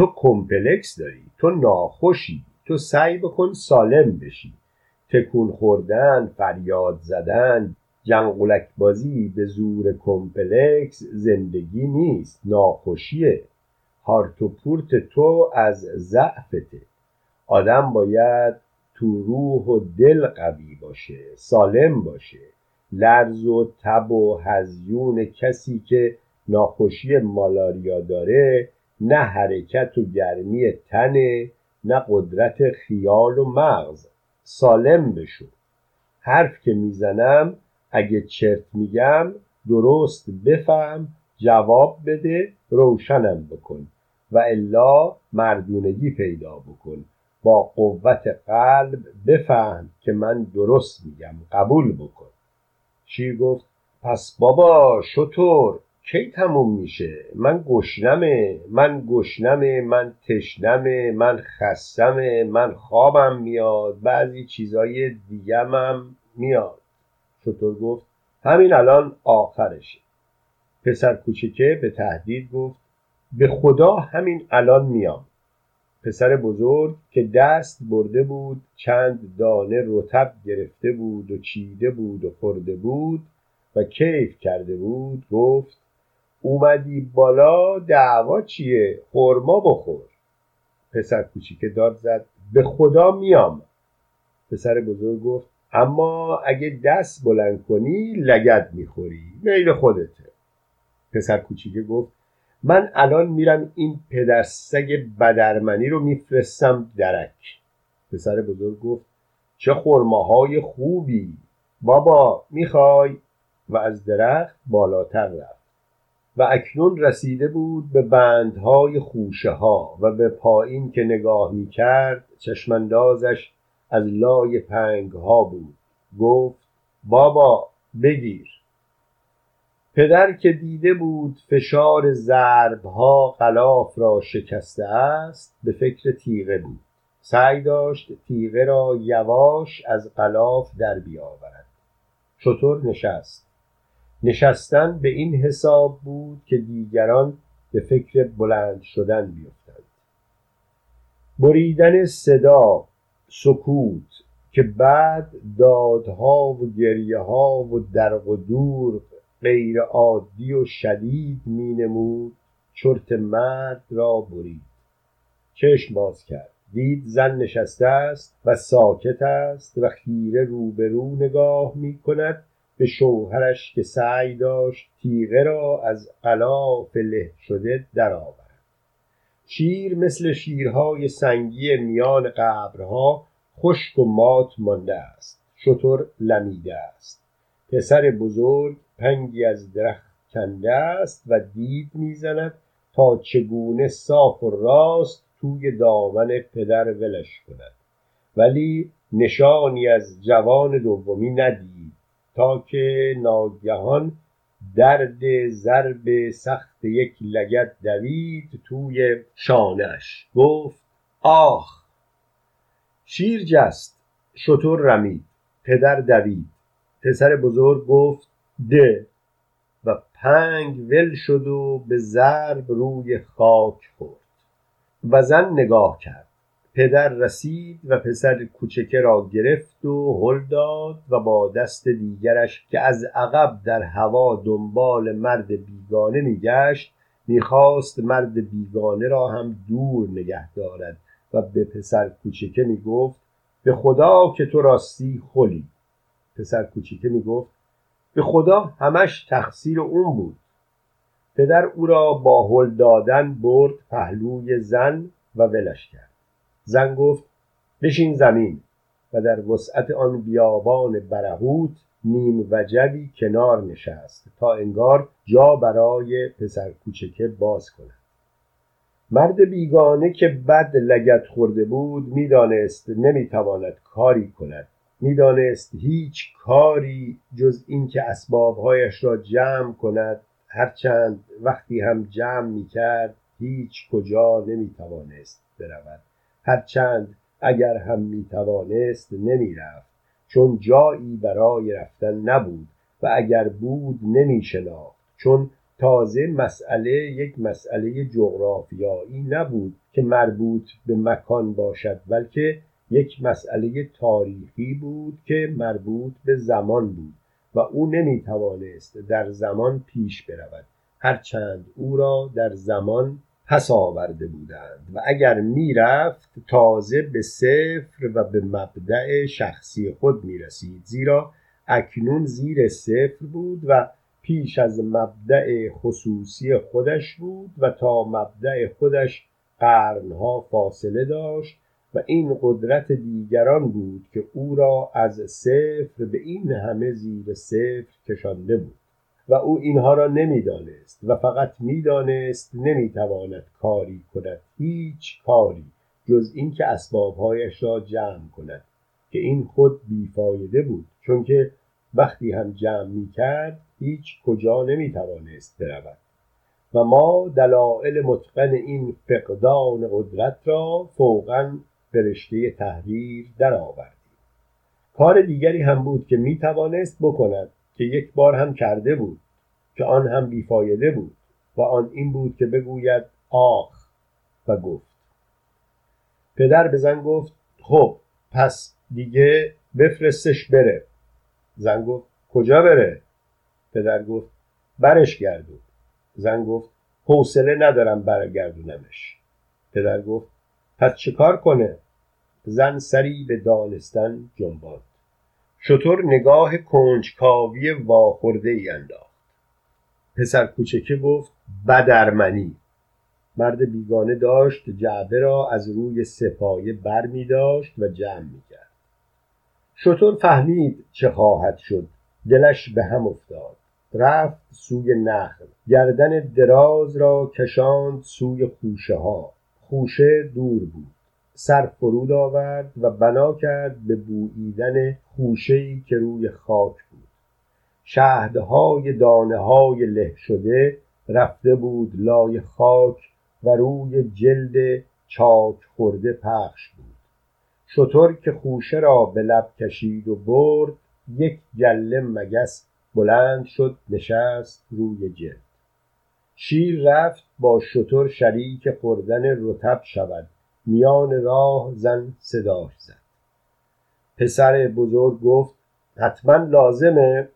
S1: تو کمپلکس داری تو ناخوشی تو سعی بکن سالم بشی. تکون خوردن فریاد زدن جنگولک بازی به زور کمپلکس زندگی نیست ناخوشیه. هارت و تو از ضعفته. آدم باید تو روح و دل قوی باشه سالم باشه. لرز و تب و هزیون کسی که ناخوشی مالاریا داره نه حرکت و گرمی تنه نه قدرت خیال و مغز. سالم بشو. حرف که می‌زنم اگه چرت میگم درست بفهم جواب بده روشنم بکن. و الا مردونگی پیدا بکن. با قوت قلب بفهم که من درست میگم قبول بکن. شیر گفت؟ پس بابا شطور! کی تموم میشه؟ من گشنمه من گشنمه من تشنمه من خستمه من خوابم میاد بعضی چیزای دیگم هم میاد. شطور گفت؟ همین الان آخرشه. پسر کوچکه به تهدید گفت به خدا همین الان میام. پسر بزرگ که دست برده بود چند دانه رتب گرفته بود و چیده بود و خورده بود و کیف کرده بود گفت اومدی بالا دعوا چیه؟ خورما بخور. پسر کوچیکه داد زد به خدا میام. پسر بزرگ گفت اما اگه دست بلند کنی لگد می‌خوری. میل خودته. پسر کوچیکه گفت من الان میرم این پدر سگ بدرمنی رو میفرستم درک. پسر بزرگ گفت چه خرماهای خوبی. بابا می‌خوای؟ و از درخت بالاتر رفت. و اکنون رسیده بود به بندهای خوشه ها و به پایین که نگاه می‌کرد چشمندازش از لای پنگ ها بود. گفت بابا بگیر. پدر که دیده بود فشار ضربها غلاف را شکسته است به فکر تیغه بود. سعی داشت تیغه را یواش از غلاف در بیاورد. چطور نشست. نشستن به این حساب بود که دیگران به فکر بلند شدن بیفتند. بریدن صدا سکوت که بعد دادها و گریه ها و درق و دور غیر عادی و شدید می نمود چرت مرد را برید. چشم باز کرد. دید زن نشسته است و ساکت است و خیره روبرو نگاه می کند به شوهرش که سعی داشت تیغه را از غلاف له شده درآورد. شیر مثل شیرهای سنگی میان قبرها خشک و مات مانده است. شتر لمیده است. پسر بزرگ پنگی از درخت کنده است و دید می‌زند تا چگونه صاف و راست توی دامن پدر ولش کند. ولی نشانی از جوان دومی ندید. که ناگهان درد ضرب سخت یک لگت دوید توی شانش گفت آخ شیر جست شتر رمید پدر دوید. پسر بزرگ گفت ده. و پنگ ول شد و به ضرب روی خاک خورد. و زن نگاه کرد. پدر رسید و پسر کوچکه را گرفت و هل داد و با دست دیگرش که از عقب در هوا دنبال مرد بیگانه میگشت می‌خواست مرد بیگانه را هم دور نگه دارد و به پسر کوچکه می‌گفت به خدا که تو راستی خلی پسر کوچکه می‌گفت به خدا همش تقصیر اون بود. پدر او را با هل دادن برد پهلوی زن و ولش کرد. زن گفت بشین زمین و در وسعت آن بیابان برهوت نیم وجبی کنار نشست تا انگار جا برای پسر کوچکه باز کند. مرد بیگانه که بد لگت خورده بود می‌دانست نمی‌تواند کاری کند. می‌دانست هیچ کاری جز اینکه اسبابهایش را جمع کند. هرچند وقتی هم جمع می‌کرد هیچ کجا نمی‌توانست برود. هرچند اگر هم می‌توانست نمی‌رفت چون جایی برای رفتن نبود و اگر بود نمیشناخت چون تازه مسئله یک مسئله جغرافیایی نبود که مربوط به مکان باشد بلکه یک مسئله تاریخی بود که مربوط به زمان بود و او نمی‌توانست در زمان پیش برود. هرچند او را در زمان پس آورده بودند و اگر می‌رفت تازه به صفر و به مبدع شخصی خود می‌رسید زیرا اکنون زیر صفر بود و پیش از مبدع خصوصی خودش بود و تا مبدع خودش قرنها فاصله داشت و این قدرت دیگران بود که او را از صفر به این همه زیر صفر کشانده بود. و او اینها را نمی‌دانست و فقط می‌دانست نمی‌تواند کاری کند هیچ کاری جز اینکه اسبابهایش را جمع کند که این خود بیفایده بود چون که وقتی هم جمع می‌کرد هیچ کجا نمی‌توانست برود. و ما دلایل متقن این فقدان قدرت را فوقا به رشته تحریر درآوردیم. کار دیگری هم بود که می‌توانست بکند. که یک بار هم کرده بود که آن هم بیفایده بود و آن این بود که بگوید آخ و گفت. پدر به زن گفت خب پس دیگه بفرستش بره. زن گفت کجا بره؟ پدر گفت برش گردون. زن گفت حوصله ندارم برگردونمش. پدر گفت پس چیکار کنه؟ زن سری به دانستن جنباند شطور نگاه کنجکاوی واخورده ای انداخت. پسر کوچکه گفت بدرمنی. مرد بیگانه داشت جعبه را از روی سپایه بر می داشت و جمع می کرد. شطور فهمید چه خواهد شد. دلش به هم افتاد. رفت سوی نخل. گردن دراز را کشاند سوی خوشه ها. خوشه دور بود. سر فرود آورد و بنا کرد به بوییدن خوشه‌ای که روی خاک بود. شهدهای دانه های له شده رفته بود لای خاک و روی جلد چاک خورده پخش بود. شطور که خوشه را به لب کشید و برد یک گله مگس بلند شد نشست روی جلد. شیر رفت با شطور شریک خوردن رطب شود. میان راه زن صداش زد. پسر بزرگ گفت حتما لازمه.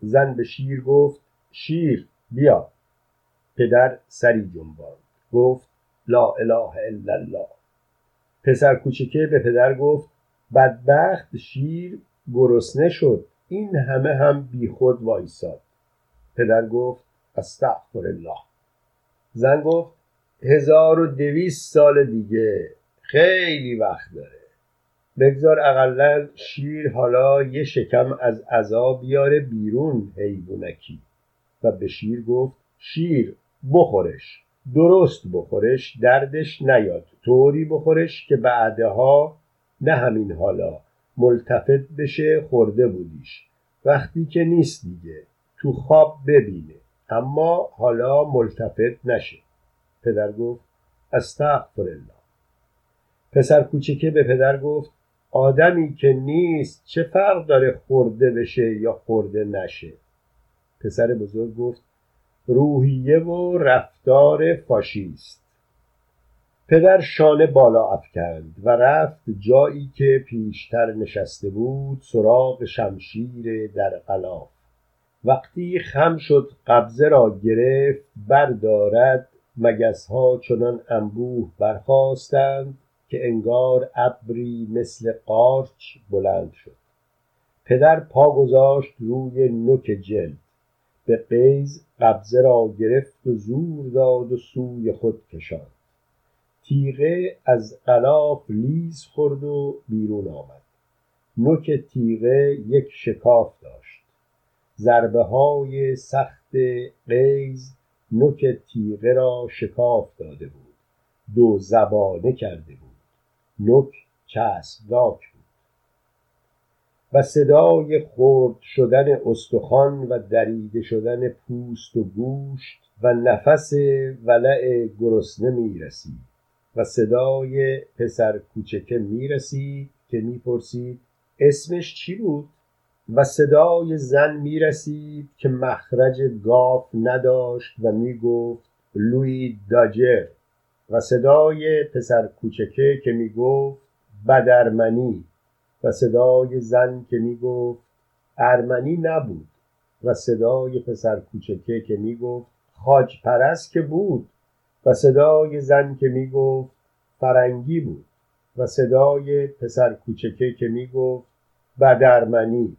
S1: زن به شیر گفت شیر بیا. پدر سری جنباند. گفت لا اله الا الله. پسر کوچکه به پدر گفت بدبخت شیر گرسنه شد. این همه هم بیخود وایساد. پدر گفت استغفر الله. زن گفت هزار و دویست سال دیگه. خیلی وقت داره. بگذار اقلا شیر حالا یه شکم از عذا بیاره بیرون حیوونکی و به شیر گفت شیر بخورش. درست بخورش دردش نیاد. طوری بخورش که بعدها نه همین حالا ملتفت بشه خورده بودیش. وقتی که نیست دیگه. تو خواب ببینه. اما حالا ملتفت نشه. پدر گفت استغفر الله پسر کوچکه به پدر گفت آدمی که نیست چه فرق داره خورده بشه یا خورده نشه؟ پسر بزرگ گفت روحیه و رفتار فاشیست. پدر شانه بالا افکند و رفت جایی که پیشتر نشسته بود سراغ شمشیر در قلاف وقتی خم شد قبضه را گرفت بردارد مگس ها چنان انبوه برخواستند که انگار ابری مثل قارچ بلند شد. پدر پا گذاشت روی نوک جلد. به قیز قبضه را گرفت و زور داد و سوی خود کشاند. تیغه از غلاف لیز خورد و بیرون آمد. نوک تیغه یک شکاف داشت. ضربه های سخت قیز نوک تیغه را شکاف داده بود. دو زبانه کرده بود. نوک چسبناک بود. و صدای خرد شدن استخوان و دریده شدن پوست و گوشت و نفس ولع گرسنه می رسید و صدای پسر کوچکه می رسید که می پرسید اسمش چی بود؟ و صدای زن می رسید که مخرج گاف نداشت و می گفت لوی داجر. و صدای پسر کوچکه که می گفت بدرمنی. و صدای زن که می گفت ارمنی نبود. و صدای پسر کوچکه که می گفت خاج پرست که بود. و صدای زن که می گفت فرنگی بود. و صدای پسر کوچکه که می گفت بدرمنی.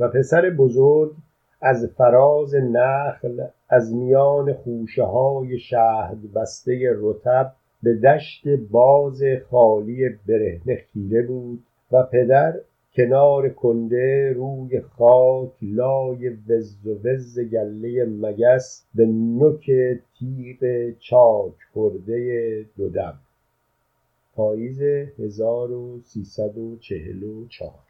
S1: و پسر بزرگ از فراز نخل از میان خوشه های شهد بسته رتب به دشت باز خالی برهنه خیره بود و پدر کنار کنده روی خاک لای وز و وز گله مگس به نوک تیغ چاک خورده دودم پاییز 1344